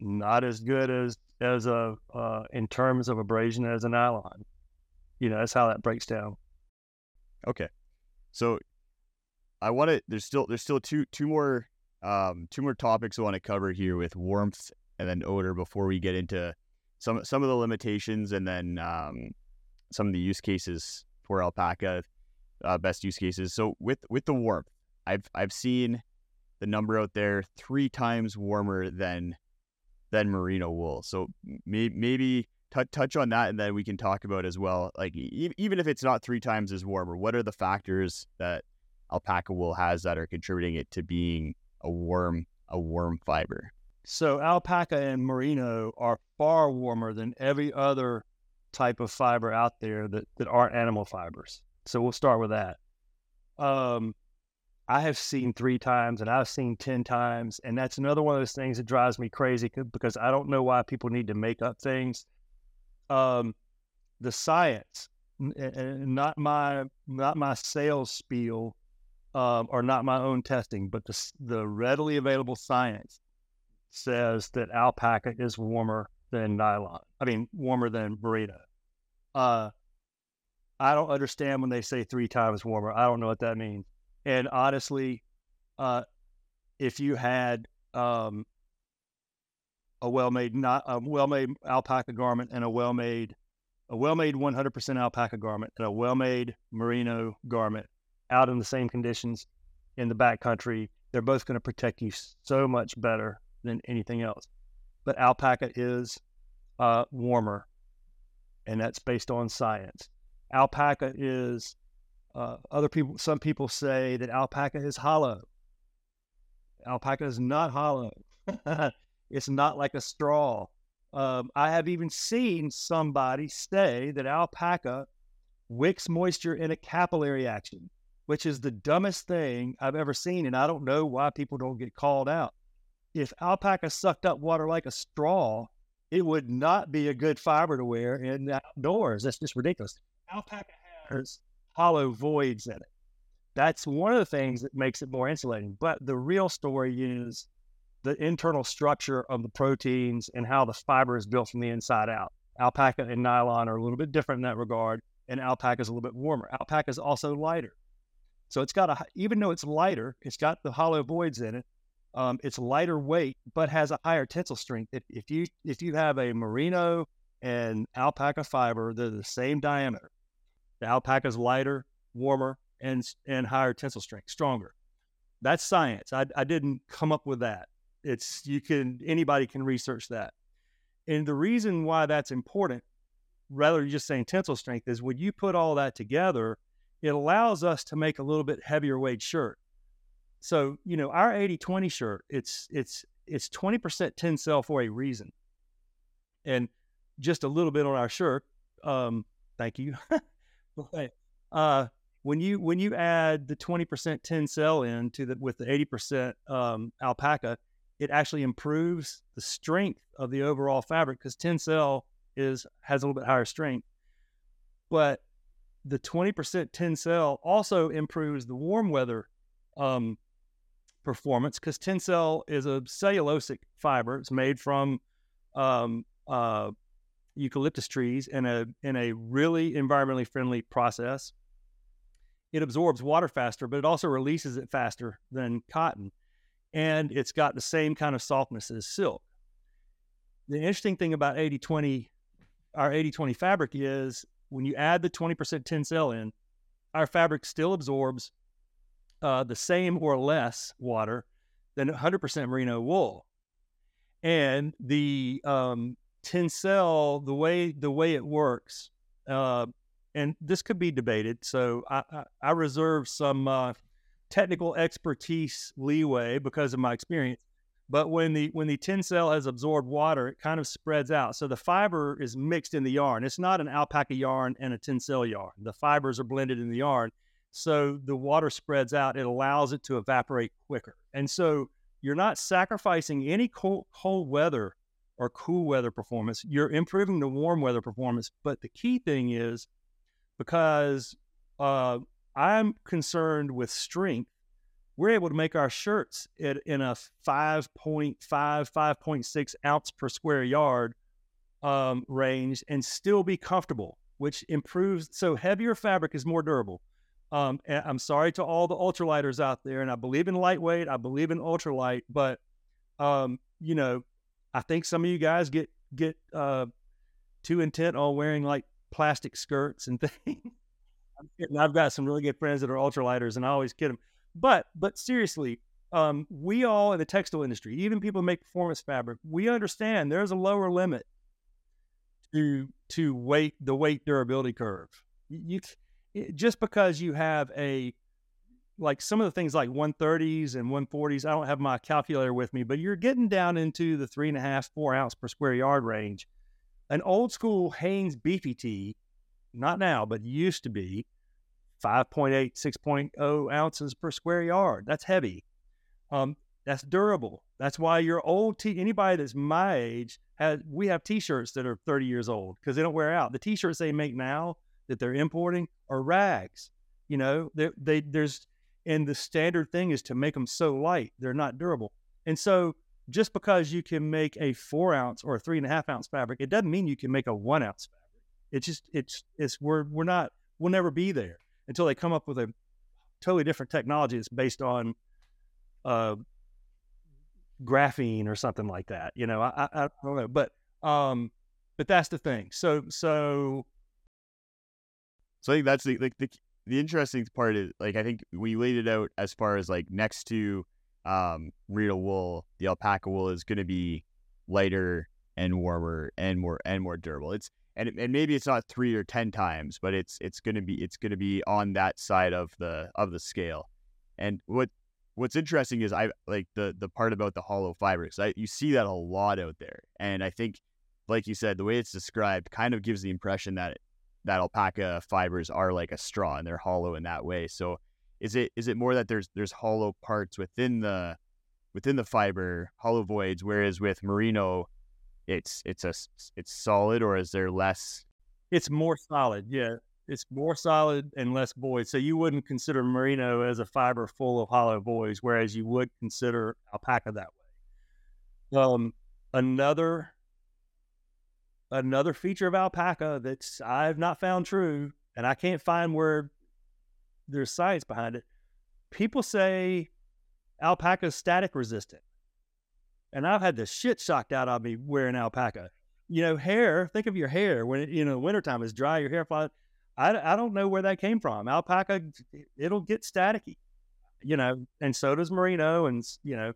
not as good as as a uh, in terms of abrasion as a nylon you know, that's how that breaks down. Okay. So I want to there's still there's still two two more um two more topics I want to cover here with warmth and then odor before we get into some some of the limitations and then um some of the use cases for alpaca uh, best use cases. So with with the warmth, I've I've seen the number out there three times warmer than than merino wool. So may, maybe t- touch on that, and then we can talk about as well. Like e- even if it's not three times as warmer, what are the factors that alpaca wool has that are contributing it to being a warm a warm fiber? So alpaca and merino are far warmer than every other type of fiber out there that, that aren't animal fibers. So we'll start with that. Um, I have seen three times and I've seen 10 times. And that's another one of those things that drives me crazy because I don't know why people need to make up things um, the science, not my not my sales spiel, um, or not my own testing, but the the readily available science says that alpaca is warmer than nylon. I mean, warmer than merino. Uh, I don't understand when they say three times warmer. I don't know what that means. And honestly, uh, if you had um, a well-made not a well-made alpaca garment and a well-made a well-made 100% alpaca garment and a well-made merino garment out in the same conditions in the backcountry they're both going to protect you so much better than anything else. But alpaca is uh, warmer and that's based on science. Alpaca is uh, other people some people say that alpaca is hollow alpaca is not hollow It's not like a straw. Um, I have even seen somebody say that alpaca wicks moisture in a capillary action, which is the dumbest thing I've ever seen. And I don't know why people don't get called out. If alpaca sucked up water like a straw, it would not be a good fiber to wear in the outdoors. That's just ridiculous. Alpaca has hollow voids in it. That's one of the things that makes it more insulating. But the real story is the internal structure of the proteins and how the fiber is built from the inside out. Alpaca and nylon are a little bit different in that regard, and alpaca is a little bit warmer. Alpaca is also lighter. So it's got a, even though it's lighter, it's got the hollow voids in it. Um, it's lighter weight, but has a higher tensile strength. If, if you if you have a merino and alpaca fiber, they're the same diameter. The alpaca is lighter, warmer, and and higher tensile strength, stronger. That's science. I, I didn't come up with that. It's you can anybody can research that. And the reason why that's important, rather than just saying Tencel strength, is when you put all that together, it allows us to make a little bit heavier weight shirt. So, you know, our 80-20 shirt, it's it's it's 20% tensile for a reason. And just a little bit on our shirt. Um, thank you. uh, when you when you add the 20% tencel in to the with the 80% um, alpaca, it actually improves the strength of the overall fabric because tencel is has a little bit higher strength. But the 20% tencel also improves the warm weather um, performance because tencel is a cellulosic fiber. It's made from um, uh, eucalyptus trees in a in a really environmentally friendly process. It absorbs water faster, but it also releases it faster than cotton, and it's got the same kind of softness as silk. The interesting thing about 80-20, our 80-20 fabric is when you add the 20% tencel in, our fabric still absorbs uh, the same or less water than 100% merino wool. And the um, Tencel, the way the way it works, uh, and this could be debated. So I, I, I reserve some uh, technical expertise leeway because of my experience. But when the when the Tencel has absorbed water, it kind of spreads out. So the fiber is mixed in the yarn. It's not an alpaca yarn and a Tencel yarn. The fibers are blended in the yarn. So the water spreads out. It allows it to evaporate quicker. And so you're not sacrificing any cold, cold weather or cool weather performance. You're improving the warm weather performance. But the key thing is because uh, I'm concerned with strength, we're able to make our shirts at, in a 5.5, 5.6 ounce per square yard um, range and still be comfortable, which improves. So heavier fabric is more durable. Um, I'm sorry to all the ultralighters out there, and I believe in lightweight. I believe in ultralight, but um, you know, I think some of you guys get get uh, too intent on wearing like plastic skirts and things. I've got some really good friends that are ultralighters, and I always kid them. But but seriously, um, we all in the textile industry, even people who make performance fabric, we understand there's a lower limit to to weight the weight durability curve. You, you just because you have a like some of the things like 130s and 140s. I don't have my calculator with me, but you're getting down into the three and a half, four ounce per square yard range. An old school beefy tee, not now, but used to be 5.8, 6.0 ounces per square yard. That's heavy. Um, that's durable. That's why your old t anybody that's my age has we have t-shirts that are 30 years old because they don't wear out. The t-shirts they make now that they're importing are rags. You know, they, they there's and the standard thing is to make them so light, they're not durable. And so just because you can make a four ounce or a three and a half ounce fabric, it doesn't mean you can make a one ounce fabric. It's just, it's, it's, we're, we're not, we'll never be there until they come up with a totally different technology that's based on uh, graphene or something like that. You know, I, I, I don't know, but, um, but that's the thing. So, so, so I think that's the, like the, the interesting part is like I think we laid it out as far as like next to um real wool, the alpaca wool is going to be lighter and warmer and more and more durable. It's and and maybe it's not three or ten times, but it's it's going to be it's going to be on that side of the of the scale. And what what's interesting is I like the the part about the hollow fibers. I you see that a lot out there, and I think, like you said, the way it's described kind of gives the impression that that alpaca fibers are like a straw and they're hollow in that way. So is it is it more that there's there's hollow parts within the within the fiber, hollow voids, whereas with merino, it's it's a it's solid, or is there less? It's more solid, yeah. It's more solid and less void. So you wouldn't consider merino as a fiber full of hollow voids, whereas you would consider alpaca that way. Um, another another feature of alpaca that's I've not found true, and I can't find where there's science behind it. People say alpaca is static resistant. And I've had the shit shocked out of me wearing alpaca. You know, hair, think of your hair when it, you know, wintertime is dry, your hair flies. I, I don't know where that came from. Alpaca, it'll get staticky, you know, and so does merino. And, you know,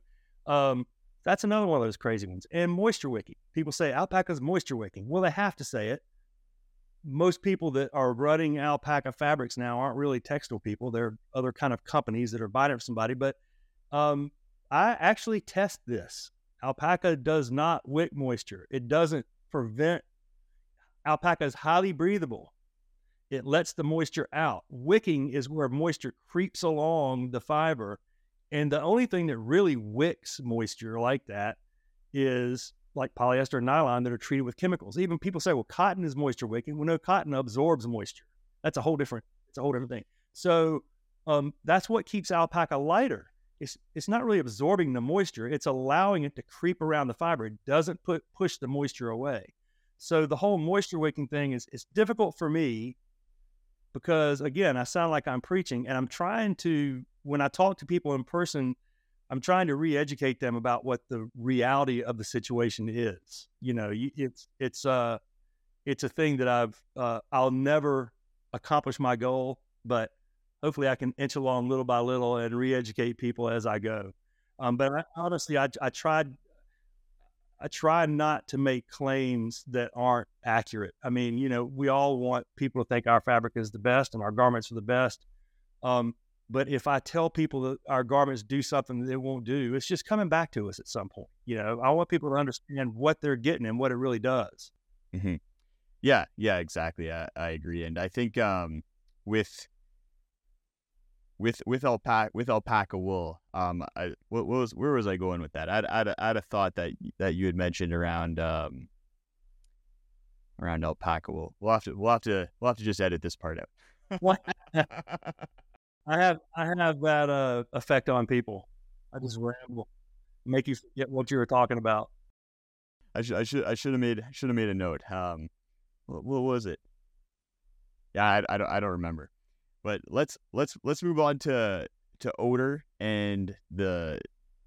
um, That's another one of those crazy ones. And moisture wicking. People say alpaca's moisture wicking. Well, they have to say it. Most people that are running alpaca fabrics now aren't really textile people. They're other kind of companies that are buying it from somebody. But um, I actually test this. Alpaca does not wick moisture. It doesn't prevent. Alpaca is highly breathable. It lets the moisture out. Wicking is where moisture creeps along the fiber and the only thing that really wicks moisture like that is like polyester and nylon that are treated with chemicals. Even people say, well, cotton is moisture wicking. Well, no, cotton absorbs moisture. That's a whole different, it's a whole different thing. So um, that's what keeps alpaca lighter. It's, it's not really absorbing the moisture. It's allowing it to creep around the fiber. It doesn't put push the moisture away. So the whole moisture wicking thing is it's difficult for me because again, I sound like I'm preaching and I'm trying to when I talk to people in person, I'm trying to re-educate them about what the reality of the situation is. You know, it's it's uh it's a thing that I've uh, I'll never accomplish my goal, but hopefully I can inch along little by little and re-educate people as I go. Um, but I, honestly, I, I tried I try not to make claims that aren't accurate. I mean, you know, we all want people to think our fabric is the best and our garments are the best. Um, but if I tell people that our garments do something that they won't do, it's just coming back to us at some point. You know, I want people to understand what they're getting and what it really does. Mm-hmm. Yeah, yeah, exactly. I, I agree, and I think um, with with with alpaca with alpaca wool, um, I, what, what, was where was I going with that? I'd, I'd, I'd have thought that that you had mentioned around um, around alpaca wool. We'll have to we'll have to we'll have to just edit this part out. what? I have I have that uh, effect on people. I just ramble, make you forget what you were talking about. I should I should I should have made should have made a note. Um, what, what was it? Yeah, I, I don't I don't remember. But let's let's let's move on to to odor and the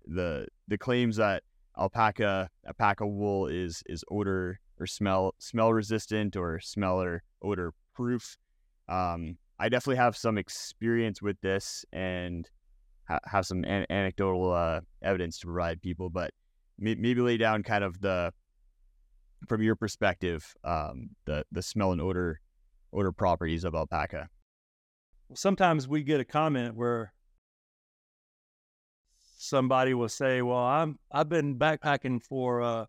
the the claims that alpaca alpaca wool is is odor or smell smell resistant or smell or odor proof. Um, I definitely have some experience with this and ha- have some an- anecdotal uh, evidence to provide people, but m- maybe lay down kind of the from your perspective um, the the smell and odor odor properties of alpaca. Sometimes we get a comment where somebody will say, "Well, I'm I've been backpacking for uh,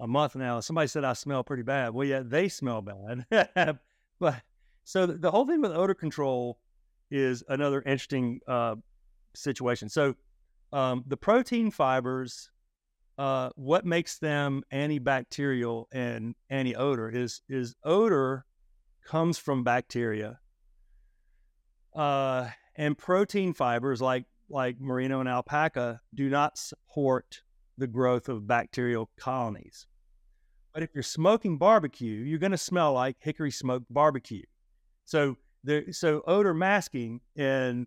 a month now. Somebody said I smell pretty bad. Well, yeah, they smell bad, but so the, whole thing with odor control is another interesting uh, situation. So um, the protein fibers, uh, what makes them antibacterial and anti-odor is is odor comes from bacteria, uh, and protein fibers like like merino and alpaca do not support the growth of bacterial colonies. But if you're smoking barbecue, you're going to smell like hickory smoked barbecue. So the so odor masking and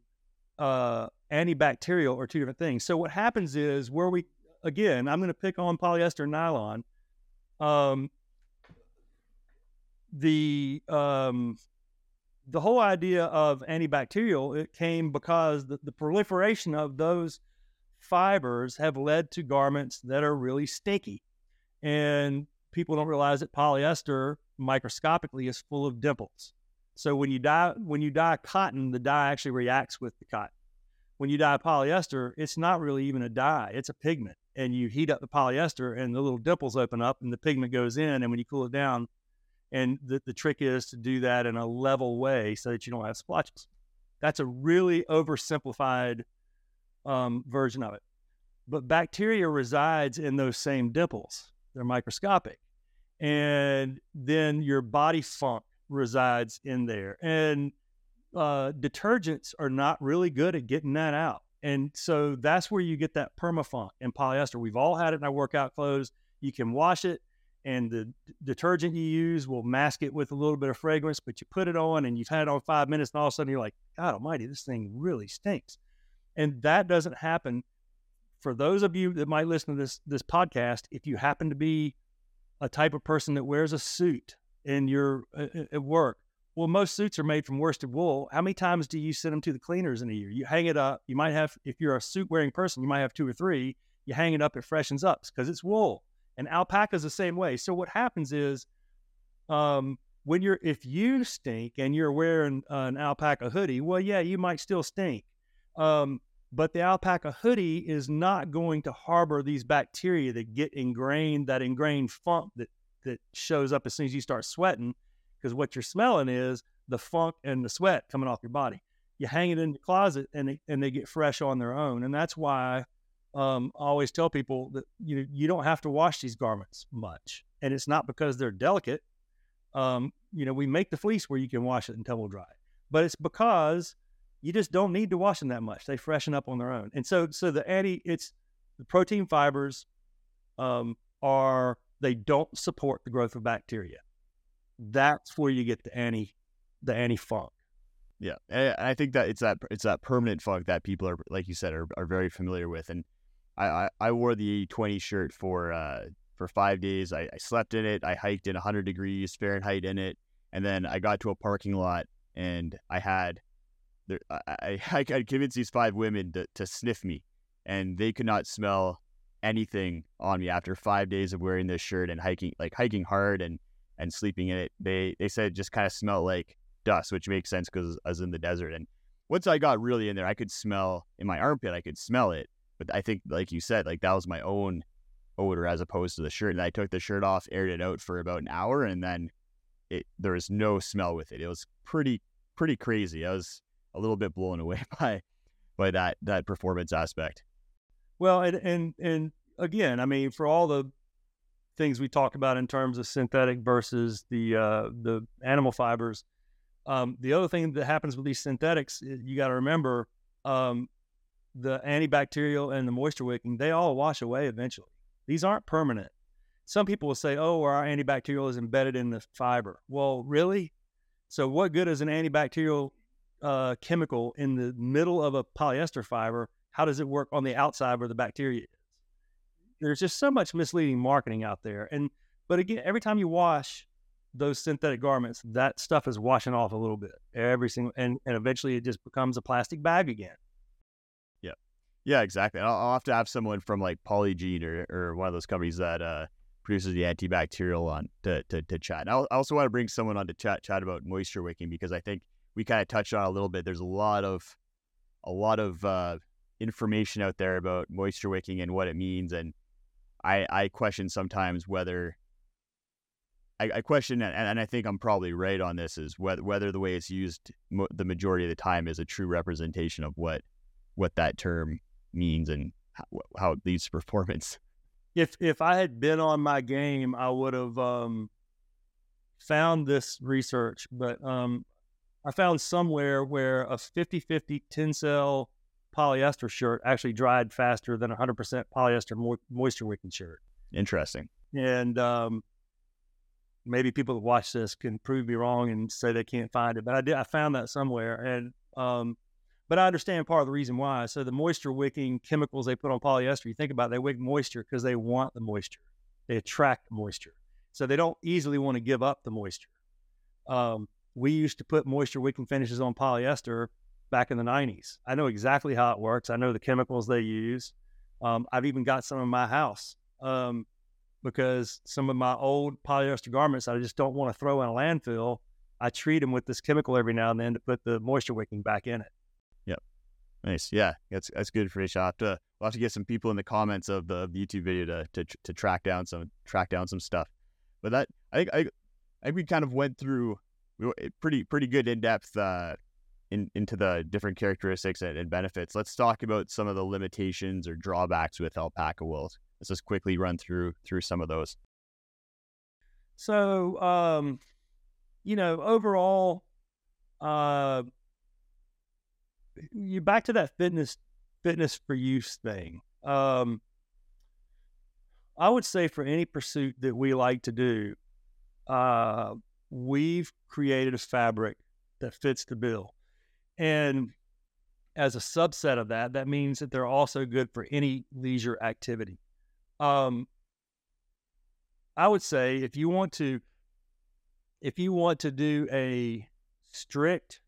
uh, antibacterial are two different things. So what happens is where we again, I'm going to pick on polyester and nylon. Um, the um, the whole idea of antibacterial it came because the, the proliferation of those fibers have led to garments that are really stinky, and people don't realize that polyester microscopically is full of dimples. So when you dye when you dye cotton, the dye actually reacts with the cotton. When you dye polyester, it's not really even a dye; it's a pigment. And you heat up the polyester, and the little dimples open up, and the pigment goes in. And when you cool it down, and the, the trick is to do that in a level way so that you don't have splotches. That's a really oversimplified um, version of it. But bacteria resides in those same dimples. They're microscopic. And then your body funk resides in there. And uh, detergents are not really good at getting that out. And so that's where you get that permafunk and polyester. We've all had it in our workout clothes. You can wash it, and the detergent you use will mask it with a little bit of fragrance, but you put it on and you've had it on five minutes, and all of a sudden you're like, God almighty, this thing really stinks. And that doesn't happen. For those of you that might listen to this this podcast, if you happen to be a type of person that wears a suit in your uh, uh, at work. Well, most suits are made from worsted wool. How many times do you send them to the cleaners in a year? You hang it up. You might have, if you're a suit wearing person, you might have two or three. You hang it up, it freshens up because it's wool. And alpaca's the same way. So what happens is, um, when you're if you stink and you're wearing an alpaca hoodie, well, yeah, you might still stink. Um, but the alpaca hoodie is not going to harbor these bacteria that get ingrained, that ingrained funk that that shows up as soon as you start sweating, because what you're smelling is the funk and the sweat coming off your body. You hang it in the closet and they, and they get fresh on their own, and that's why um, I always tell people that you you don't have to wash these garments much, and it's not because they're delicate. Um, you know, we make the fleece where you can wash it and tumble dry, but it's because you just don't need to wash them that much. They freshen up on their own. And so, so the anti, it's the protein fibers um, are they don't support the growth of bacteria. That's where you get the anti, the anti funk. Yeah, and I think that it's that it's that permanent funk that people are, like you said, are, are very familiar with. And I, I, wore the 20 shirt for uh, for five days. I, I slept in it. I hiked in 100 degrees Fahrenheit in it, and then I got to a parking lot and I had there, I, I, I convinced these five women to, to sniff me, and they could not smell anything on me after five days of wearing this shirt and hiking, like hiking hard and and sleeping in it. They they said it just kind of smelled like dust, which makes sense because I was in the desert. And once I got really in there, I could smell in my armpit. I could smell it, but I think, like you said, like that was my own odor as opposed to the shirt. And I took the shirt off, aired it out for about an hour, and then it there was no smell with it. It was pretty pretty crazy. I was a little bit blown away by by that that performance aspect. Well, and and and again, I mean, for all the things we talk about in terms of synthetic versus the uh, the animal fibers, um, the other thing that happens with these synthetics, you got to remember, um, the antibacterial and the moisture wicking, they all wash away eventually. These aren't permanent. Some people will say, "Oh, our antibacterial is embedded in the fiber." Well, really? So, what good is an antibacterial uh, chemical in the middle of a polyester fiber, how does it work on the outside where the bacteria is? There's just so much misleading marketing out there. And but again, every time you wash those synthetic garments, that stuff is washing off a little bit. Every single and, and eventually it just becomes a plastic bag again. Yeah. Exactly. I'll, I'll have to have someone from like Polygiene or, or one of those companies that uh, produces the antibacterial on to, to, to chat. I also want to bring someone on to chat chat about moisture wicking because I think we kind of touched on a little bit. There's a lot of a lot of uh, information out there about moisture wicking and what it means, and I I question sometimes whether I, I question and, and I think I'm probably right on this is whether whether the way it's used mo- the majority of the time is a true representation of what what that term means and how, how it leads to performance. If if I had been on my game, I would have um, found this research, but um, I found somewhere where a 50 50 Tencel polyester shirt actually dried faster than 100% polyester mo- moisture wicking shirt. Interesting. And um, maybe people that watch this can prove me wrong and say they can't find it, but I did. I found that somewhere, and um, but I understand part of the reason why. So the moisture wicking chemicals they put on polyester, you think about it, they wick moisture because they want the moisture, they attract moisture, so they don't easily want to give up the moisture. Um, we used to put moisture wicking finishes on polyester back in the 90s. I know exactly how it works. I know the chemicals they use. Um, I've even got some in my house um, because some of my old polyester garments I just don't want to throw in a landfill. I treat them with this chemical every now and then to put the moisture wicking back in it. Nice. Yeah, that's that's good for I'll have to we'll have to get some people in the comments of the YouTube video to to, to track down some track down some stuff. But that I think I, I think we kind of went through we pretty pretty good in depth uh, in into the different characteristics and, and, benefits. Let's talk about some of the limitations or drawbacks with alpaca wool. Let's just quickly run through through some of those. So, um, you know, overall, uh, you back to that fitness fitness for use thing. Um, I would say for any pursuit that we like to do, uh, we've created a fabric that fits the bill. And as a subset of that, that means that they're also good for any leisure activity. Um, I would say if you want to, if you want to do a strict,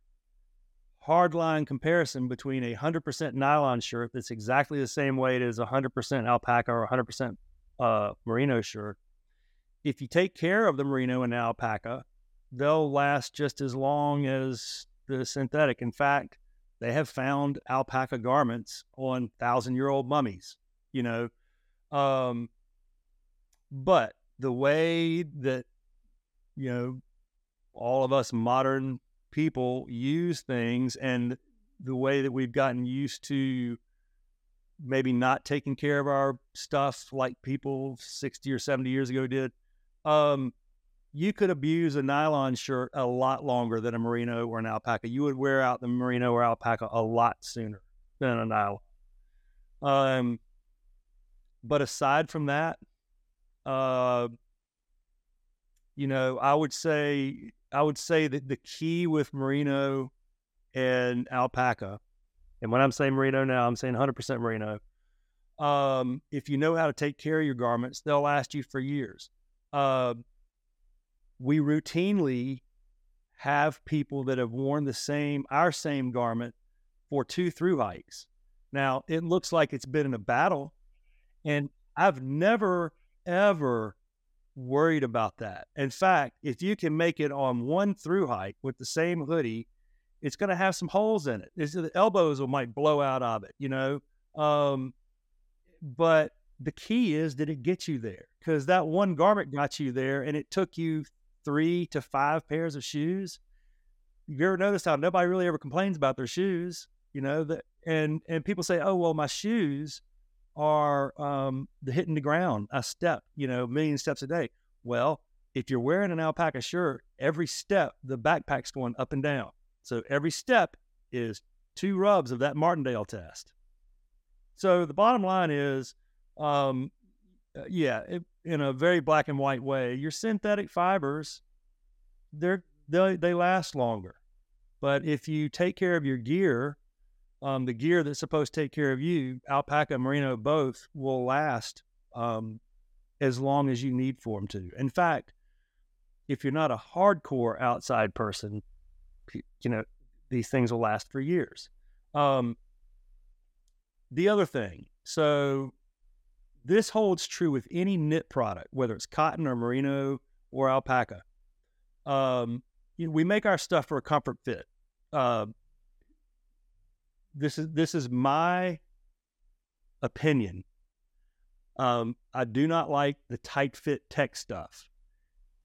hard line comparison between a 100% nylon shirt that's exactly the same weight as a 100% alpaca or 100% uh, merino shirt. If you take care of the merino and the alpaca, they'll last just as long as the synthetic. In fact, they have found alpaca garments on thousand year old mummies, you know. Um, but the way that, you know, all of us modern people use things and the way that we've gotten used to maybe not taking care of our stuff like people 60 or 70 years ago did um, you could abuse a nylon shirt a lot longer than a merino or an alpaca. You would wear out the merino or alpaca a lot sooner than a nylon. Um, but aside from that uh, you know i would say I would say that the key with merino and alpaca, and when I'm saying merino now, I'm saying 100% merino. Um, if you know how to take care of your garments, they'll last you for years. Uh, we routinely have people that have worn the same, our same garment for two through hikes. Now, it looks like it's been in a battle, and I've never, ever worried about that. In fact, if you can make it on one through hike with the same hoodie, it's going to have some holes in it. It's, the elbows will might blow out of it, you know. Um, but the key is did it get you there? Because that one garment got you there, and it took you three to five pairs of shoes. You ever notice how nobody really ever complains about their shoes? You know that, and and people say, "Oh well, my shoes." Are um, the hitting the ground a step, you know, million steps a day. Well, if you're wearing an alpaca shirt, every step the backpack's going up and down. So every step is two rubs of that Martindale test. So the bottom line is, um, uh, yeah, it, in a very black and white way, your synthetic fibers, they're they they last longer. But if you take care of your gear um, the gear that's supposed to take care of you, alpaca merino both, will last um, as long as you need for them to. In fact, if you're not a hardcore outside person, you know, these things will last for years. Um, the other thing, so this holds true with any knit product, whether it's cotton or merino or alpaca. Um, you know, we make our stuff for a comfort fit. Uh, this is this is my opinion. Um, I do not like the tight fit tech stuff.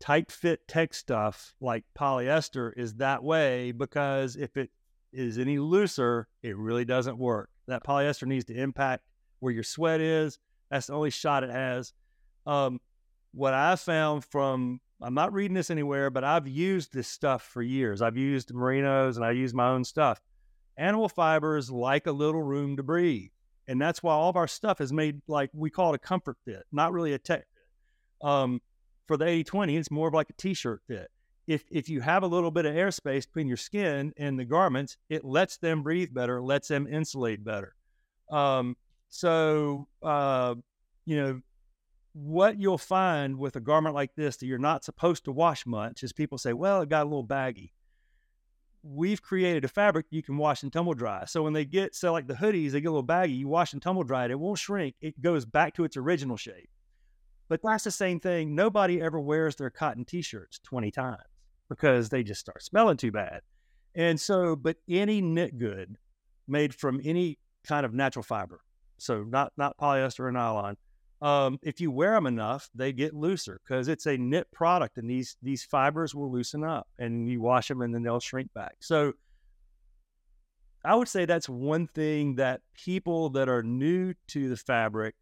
Tight fit tech stuff like polyester is that way because if it is any looser, it really doesn't work. That polyester needs to impact where your sweat is. That's the only shot it has. Um, what I found from I'm not reading this anywhere, but I've used this stuff for years. I've used merinos and I use my own stuff animal fibers like a little room to breathe. And that's why all of our stuff is made like we call it a comfort fit, not really a tech fit. Um, for the 80 20, it's more of like a t shirt fit. If, if you have a little bit of airspace between your skin and the garments, it lets them breathe better, lets them insulate better. Um, so, uh, you know, what you'll find with a garment like this that you're not supposed to wash much is people say, well, it got a little baggy we've created a fabric you can wash and tumble dry. So when they get, so like the hoodies, they get a little baggy, you wash and tumble dry it, it won't shrink. It goes back to its original shape. But that's the same thing. Nobody ever wears their cotton t shirts 20 times because they just start smelling too bad. And so, but any knit good made from any kind of natural fiber, so not, not polyester or nylon, um, if you wear them enough, they get looser because it's a knit product, and these these fibers will loosen up, and you wash them, and then they'll shrink back. So, I would say that's one thing that people that are new to the fabric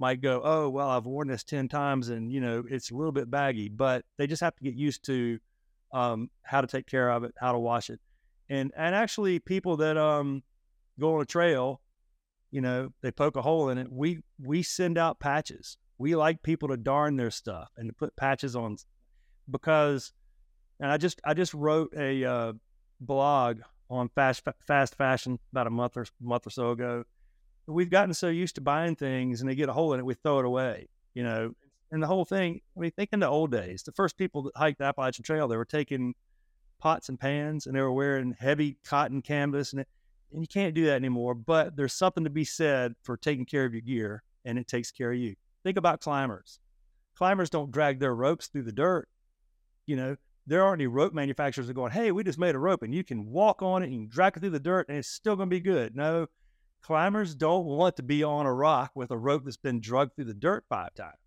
might go, "Oh, well, I've worn this ten times, and you know it's a little bit baggy," but they just have to get used to um, how to take care of it, how to wash it, and and actually people that um, go on a trail you know, they poke a hole in it. We we send out patches. We like people to darn their stuff and to put patches on because and I just I just wrote a uh, blog on fast fast fashion about a month or month or so ago. We've gotten so used to buying things and they get a hole in it, we throw it away. You know, and the whole thing. I mean, think in the old days, the first people that hiked the Appalachian Trail, they were taking pots and pans, and they were wearing heavy cotton canvas, and, it, and you can't do that anymore. But there's something to be said for taking care of your gear, and it takes care of you. Think about climbers. Climbers don't drag their ropes through the dirt. You know, there aren't any rope manufacturers that are going, hey, we just made a rope and you can walk on it and drag it through the dirt and it's still going to be good. No, climbers don't want to be on a rock with a rope that's been drugged through the dirt five times.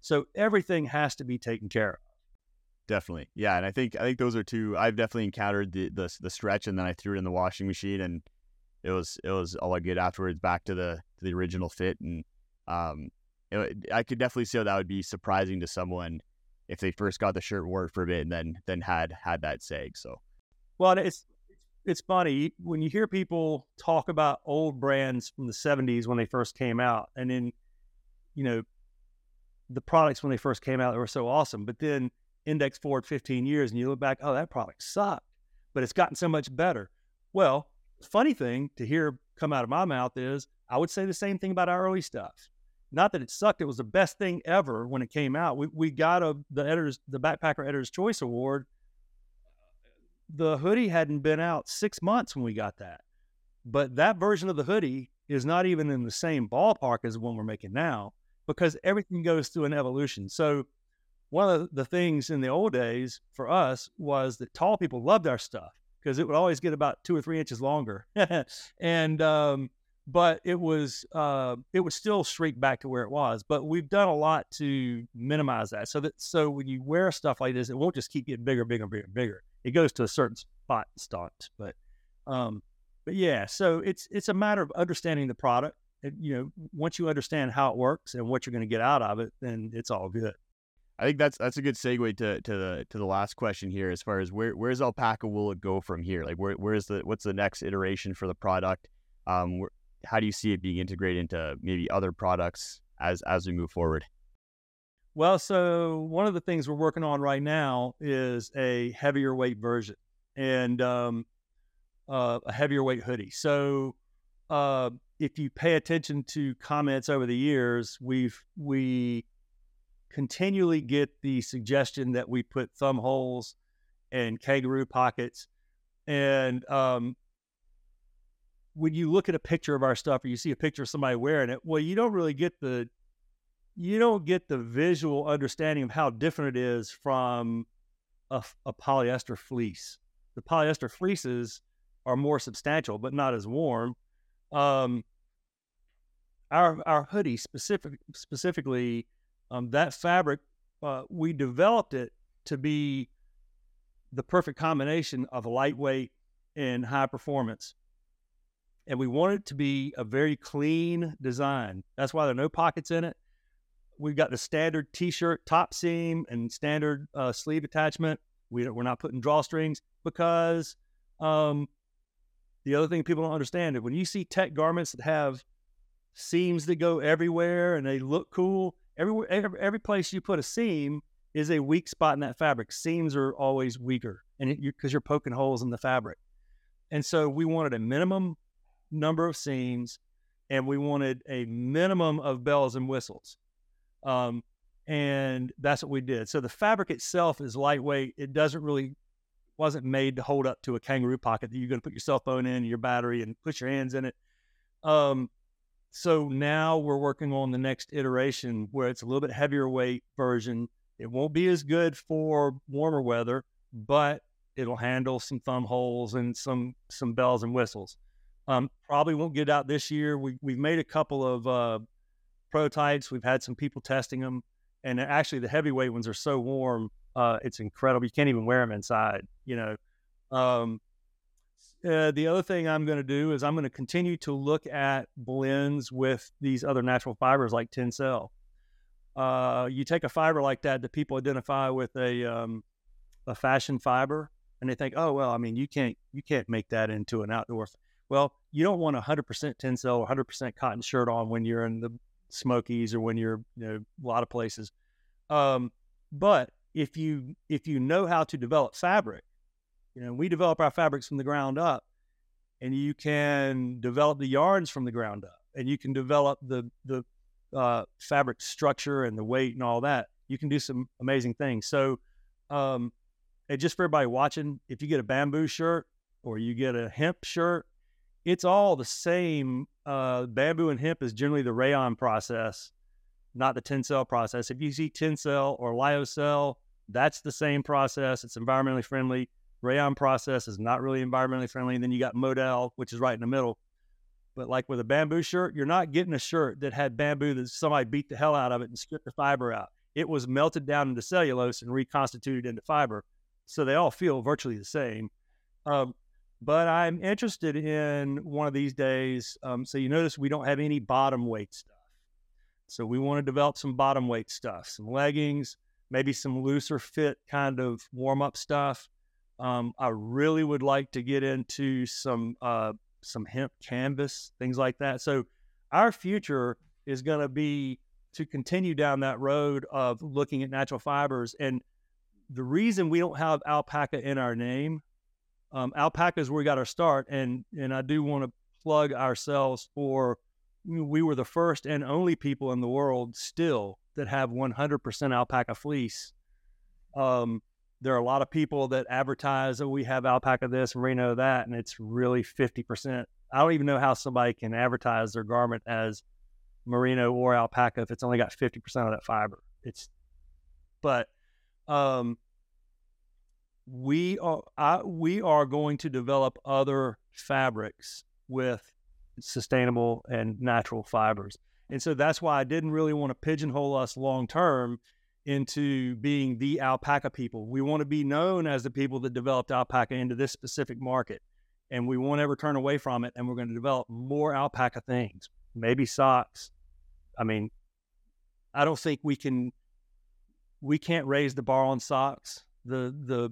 So everything has to be taken care of. Definitely, yeah, and I think I think those are two. I've definitely encountered the the, the stretch, and then I threw it in the washing machine, and it was it was all good afterwards, back to the to the original fit, and um, it, I could definitely see how that would be surprising to someone if they first got the shirt, wore it for a bit, and then then had had that sag. So, well, it's it's funny when you hear people talk about old brands from the '70s when they first came out, and then you know the products when they first came out they were so awesome, but then index forward 15 years and you look back, oh, that product sucked, but it's gotten so much better. Well, funny thing to hear come out of my mouth is I would say the same thing about our early stuff not that it sucked; it was the best thing ever when it came out. We we got a the editors the Backpacker Editor's Choice Award. The hoodie hadn't been out six months when we got that, but that version of the hoodie is not even in the same ballpark as the one we're making now because everything goes through an evolution. So one of the things in the old days for us was that tall people loved our stuff because it would always get about two or three inches longer, and um, but it was uh, it would still shrink back to where it was. But we've done a lot to minimize that, so that so when you wear stuff like this, it won't just keep getting bigger, bigger, bigger, bigger. It goes to a certain spot and stops. But um, but yeah, so it's it's a matter of understanding the product. And, you know, once you understand how it works and what you're going to get out of it, then it's all good. I think that's that's a good segue to, to the to the last question here, as far as where where's Alpaca wool it go from here? Like where where's the what's the next iteration for the product? Um, where, how do you see it being integrated into maybe other products as as we move forward? Well, so one of the things we're working on right now is a heavier weight version and um, uh, a heavier weight hoodie. So uh, if you pay attention to comments over the years, we've we continually get the suggestion that we put thumb holes and kangaroo pockets, and um, when you look at a picture of our stuff or you see a picture of somebody wearing it, well, you don't really get the you don't get the visual understanding of how different it is from a, a polyester fleece. The polyester fleeces are more substantial, but not as warm. Um, our our hoodie specific specifically, um, that fabric, uh, we developed it to be the perfect combination of lightweight and high performance and we want it to be a very clean design. That's why there are no pockets in it. We've got the standard T-shirt top seam and standard uh, sleeve attachment. We, we're not putting drawstrings because um, the other thing people don't understand is when you see tech garments that have seams that go everywhere and they look cool, everywhere every, every place you put a seam is a weak spot in that fabric. Seams are always weaker, and because you, you're poking holes in the fabric. And so we wanted a minimum number of seams and we wanted a minimum of bells and whistles. Um, and that's what we did. So the fabric itself is lightweight. It doesn't really wasn't made to hold up to a kangaroo pocket that you're going to put your cell phone in, your battery, and put your hands in it. Um, so now we're working on the next iteration where it's a little bit heavier weight version. It won't be as good for warmer weather, but it'll handle some thumb holes and some some bells and whistles. Um, probably won't get out this year. We, we've made a couple of uh, prototypes. We've had some people testing them, and actually the heavyweight ones are so warm, uh, it's incredible. You can't even wear them inside. You know. Um, uh, the other thing I'm going to do is I'm going to continue to look at blends with these other natural fibers like Tencel. Uh, you take a fiber like that that people identify with a um, a fashion fiber, and they think, oh well, I mean, you can't you can't make that into an outdoor. Well, you don't want a hundred percent Tencel or hundred percent cotton shirt on when you're in the Smokies or when you're you know a lot of places. Um, but if you if you know how to develop fabric, you know we develop our fabrics from the ground up, and you can develop the yarns from the ground up, and you can develop the the uh, fabric structure and the weight and all that. You can do some amazing things. So, um, and just for everybody watching, if you get a bamboo shirt or you get a hemp shirt, it's all the same. Uh, bamboo and hemp is generally the rayon process, not the Tencel process. If you see Tencel or lyocell, that's the same process. It's environmentally friendly. Rayon process is not really environmentally friendly. And then you got modal, which is right in the middle. But like with a bamboo shirt, you're not getting a shirt that had bamboo that somebody beat the hell out of it and stripped the fiber out. It was melted down into cellulose and reconstituted into fiber. So they all feel virtually the same. Um, but I'm interested in one of these days. Um, so you notice we don't have any bottom weight stuff. So we want to develop some bottom weight stuff, some leggings, maybe some looser fit kind of warm up stuff. Um, I really would like to get into some uh, some hemp canvas, things like that. So our future is going to be to continue down that road of looking at natural fibers. And the reason we don't have alpaca in our name, um, alpaca is where we got our start. And and I do want to plug ourselves for we were the first and only people in the world still that have 100% alpaca fleece. Um, there are a lot of people that advertise that we have alpaca this, merino that, and it's really 50%. I don't even know how somebody can advertise their garment as merino or alpaca if it's only got 50% of that fiber. It's, but, um, we are I, we are going to develop other fabrics with sustainable and natural fibers. And so that's why I didn't really want to pigeonhole us long term into being the alpaca people. We want to be known as the people that developed alpaca into this specific market. And we won't ever turn away from it. And we're going to develop more alpaca things, maybe socks. I mean, I don't think we can, we can't raise the bar on socks. The, the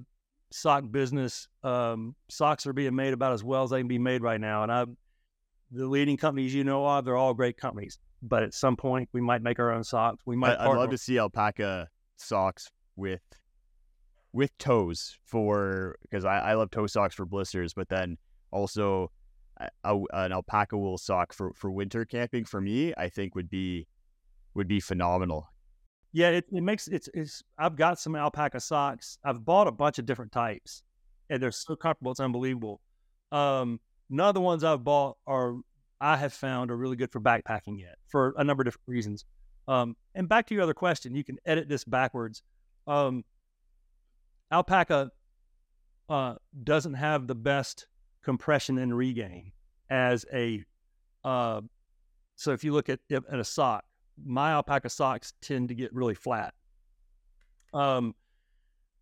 sock business, um, socks are being made about as well as they can be made right now. And I, the leading companies you know of, they're all great companies but at some point we might make our own socks. We might. I, would love to see alpaca socks with with toes for because I, I love toe socks for blisters, but then also a, a, an alpaca wool sock for for winter camping for me, I think would be would be phenomenal. Yeah, it, it makes it's it's. I've got some alpaca socks. I've bought a bunch of different types, and they're so comfortable. It's unbelievable. Um, none of the ones I've bought are I have found are really good for backpacking yet for a number of different reasons. Um, and back to your other question, you can edit this backwards. Um, alpaca uh, doesn't have the best compression and regain as a. Uh, so if you look at, at a sock, my alpaca socks tend to get really flat. Um,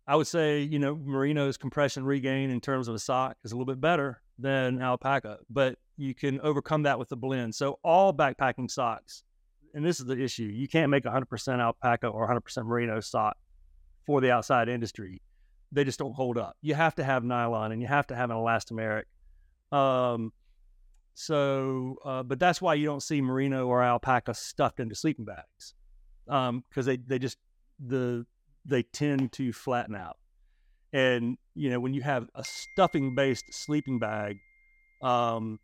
I would say, you know, merino's compression regain in terms of a sock is a little bit better than alpaca, but you can overcome that with the blend. So all backpacking socks, and this is the issue, you can't make 100% alpaca or 100% merino sock for the outside industry. They just don't hold up. You have to have nylon and you have to have an elastomeric. Um, so, uh, but that's why you don't see merino or alpaca stuffed into sleeping bags because um, they they just the they tend to flatten out. And you know when you have a stuffing based sleeping bag, um,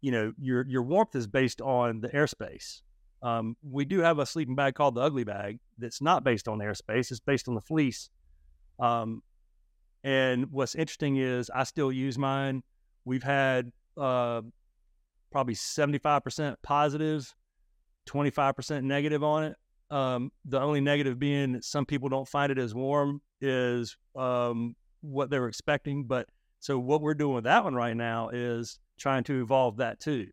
you know your your warmth is based on the airspace. Um, we do have a sleeping bag called the ugly bag that's not based on airspace; it's based on the fleece. Um, and what's interesting is I still use mine. We've had uh, probably seventy five percent positive, twenty five percent negative on it. Um, the only negative being that some people don't find it as warm is um, what they were expecting. But so what we're doing with that one right now is trying to evolve that too,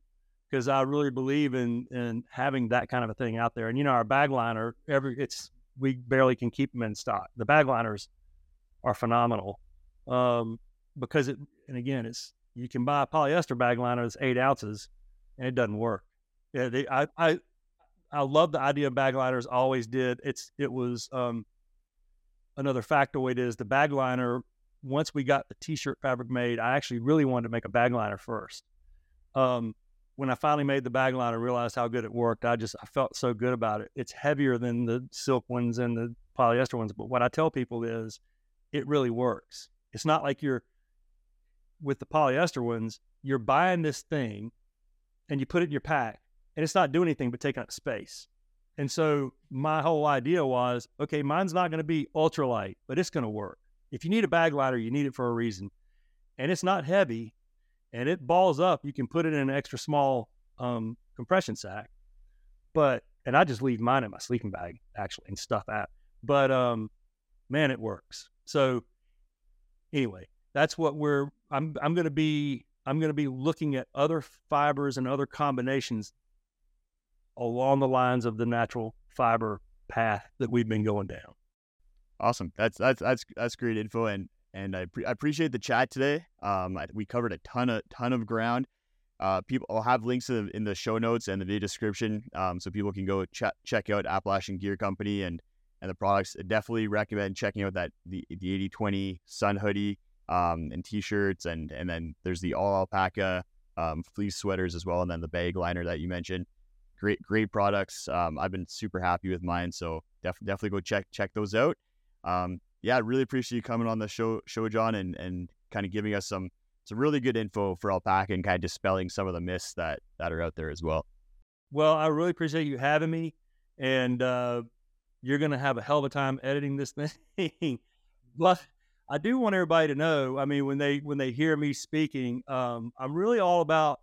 because I really believe in in having that kind of a thing out there. And you know, our bag liner, every it's we barely can keep them in stock. The bag liners are phenomenal um, because it. And again, it's you can buy a polyester bag liner that's eight ounces, and it doesn't work. Yeah, they, I I I love the idea of bag liners. Always did. It's it was um, another factoid is the bag liner once we got the t-shirt fabric made, I actually really wanted to make a bag liner first. Um, when I finally made the bag liner, realized how good it worked. I just I felt so good about it. It's heavier than the silk ones and the polyester ones, but what I tell people is it really works. It's not like you're with the polyester ones, you're buying this thing and you put it in your pack and it's not doing anything but taking up space. And so my whole idea was, okay, mine's not going to be ultralight, but it's going to work if you need a bag liner, you need it for a reason, and it's not heavy, and it balls up. You can put it in an extra small um, compression sack, but and I just leave mine in my sleeping bag actually and stuff that. But um, man, it works. So anyway, that's what we're. I'm I'm going to be I'm going to be looking at other fibers and other combinations along the lines of the natural fiber path that we've been going down. Awesome. That's that's that's that's great info, and and I, pre- I appreciate the chat today. Um, I, we covered a ton of ton of ground. Uh, people, I'll have links in the, in the show notes and the video description, um, so people can go ch- check out Appalachian Gear Company and and the products. I definitely recommend checking out that the the eighty twenty sun hoodie um, and t-shirts, and and then there's the all alpaca um, fleece sweaters as well, and then the bag liner that you mentioned. Great great products. Um, I've been super happy with mine, so def- definitely go check check those out um, yeah, I really appreciate you coming on the show, show John, and and kind of giving us some some really good info for alpaca and kind of dispelling some of the myths that that are out there as well. Well, I really appreciate you having me, and uh, you're to have a hell of a time editing this thing. but I do want everybody to know. I mean, when they when they hear me speaking, um, I'm really all about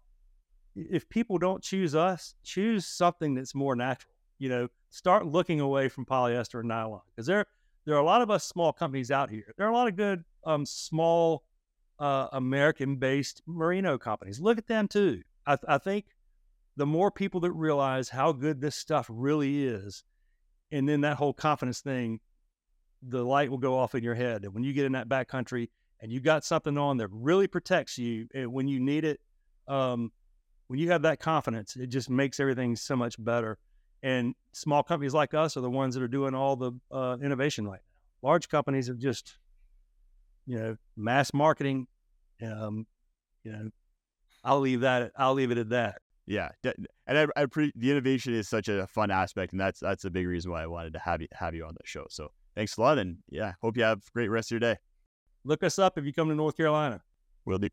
if people don't choose us, choose something that's more natural. You know, start looking away from polyester and nylon because they're there are a lot of us small companies out here. There are a lot of good um, small uh, American-based merino companies. Look at them too. I, th- I think the more people that realize how good this stuff really is, and then that whole confidence thing, the light will go off in your head. And when you get in that backcountry and you got something on that really protects you when you need it, um, when you have that confidence, it just makes everything so much better. And small companies like us are the ones that are doing all the uh, innovation right now. Large companies are just, you know, mass marketing. Um, you know, I'll leave that. I'll leave it at that. Yeah, and I, I pre- the innovation is such a fun aspect, and that's that's a big reason why I wanted to have you have you on the show. So thanks a lot, and yeah, hope you have a great rest of your day. Look us up if you come to North Carolina. We'll do.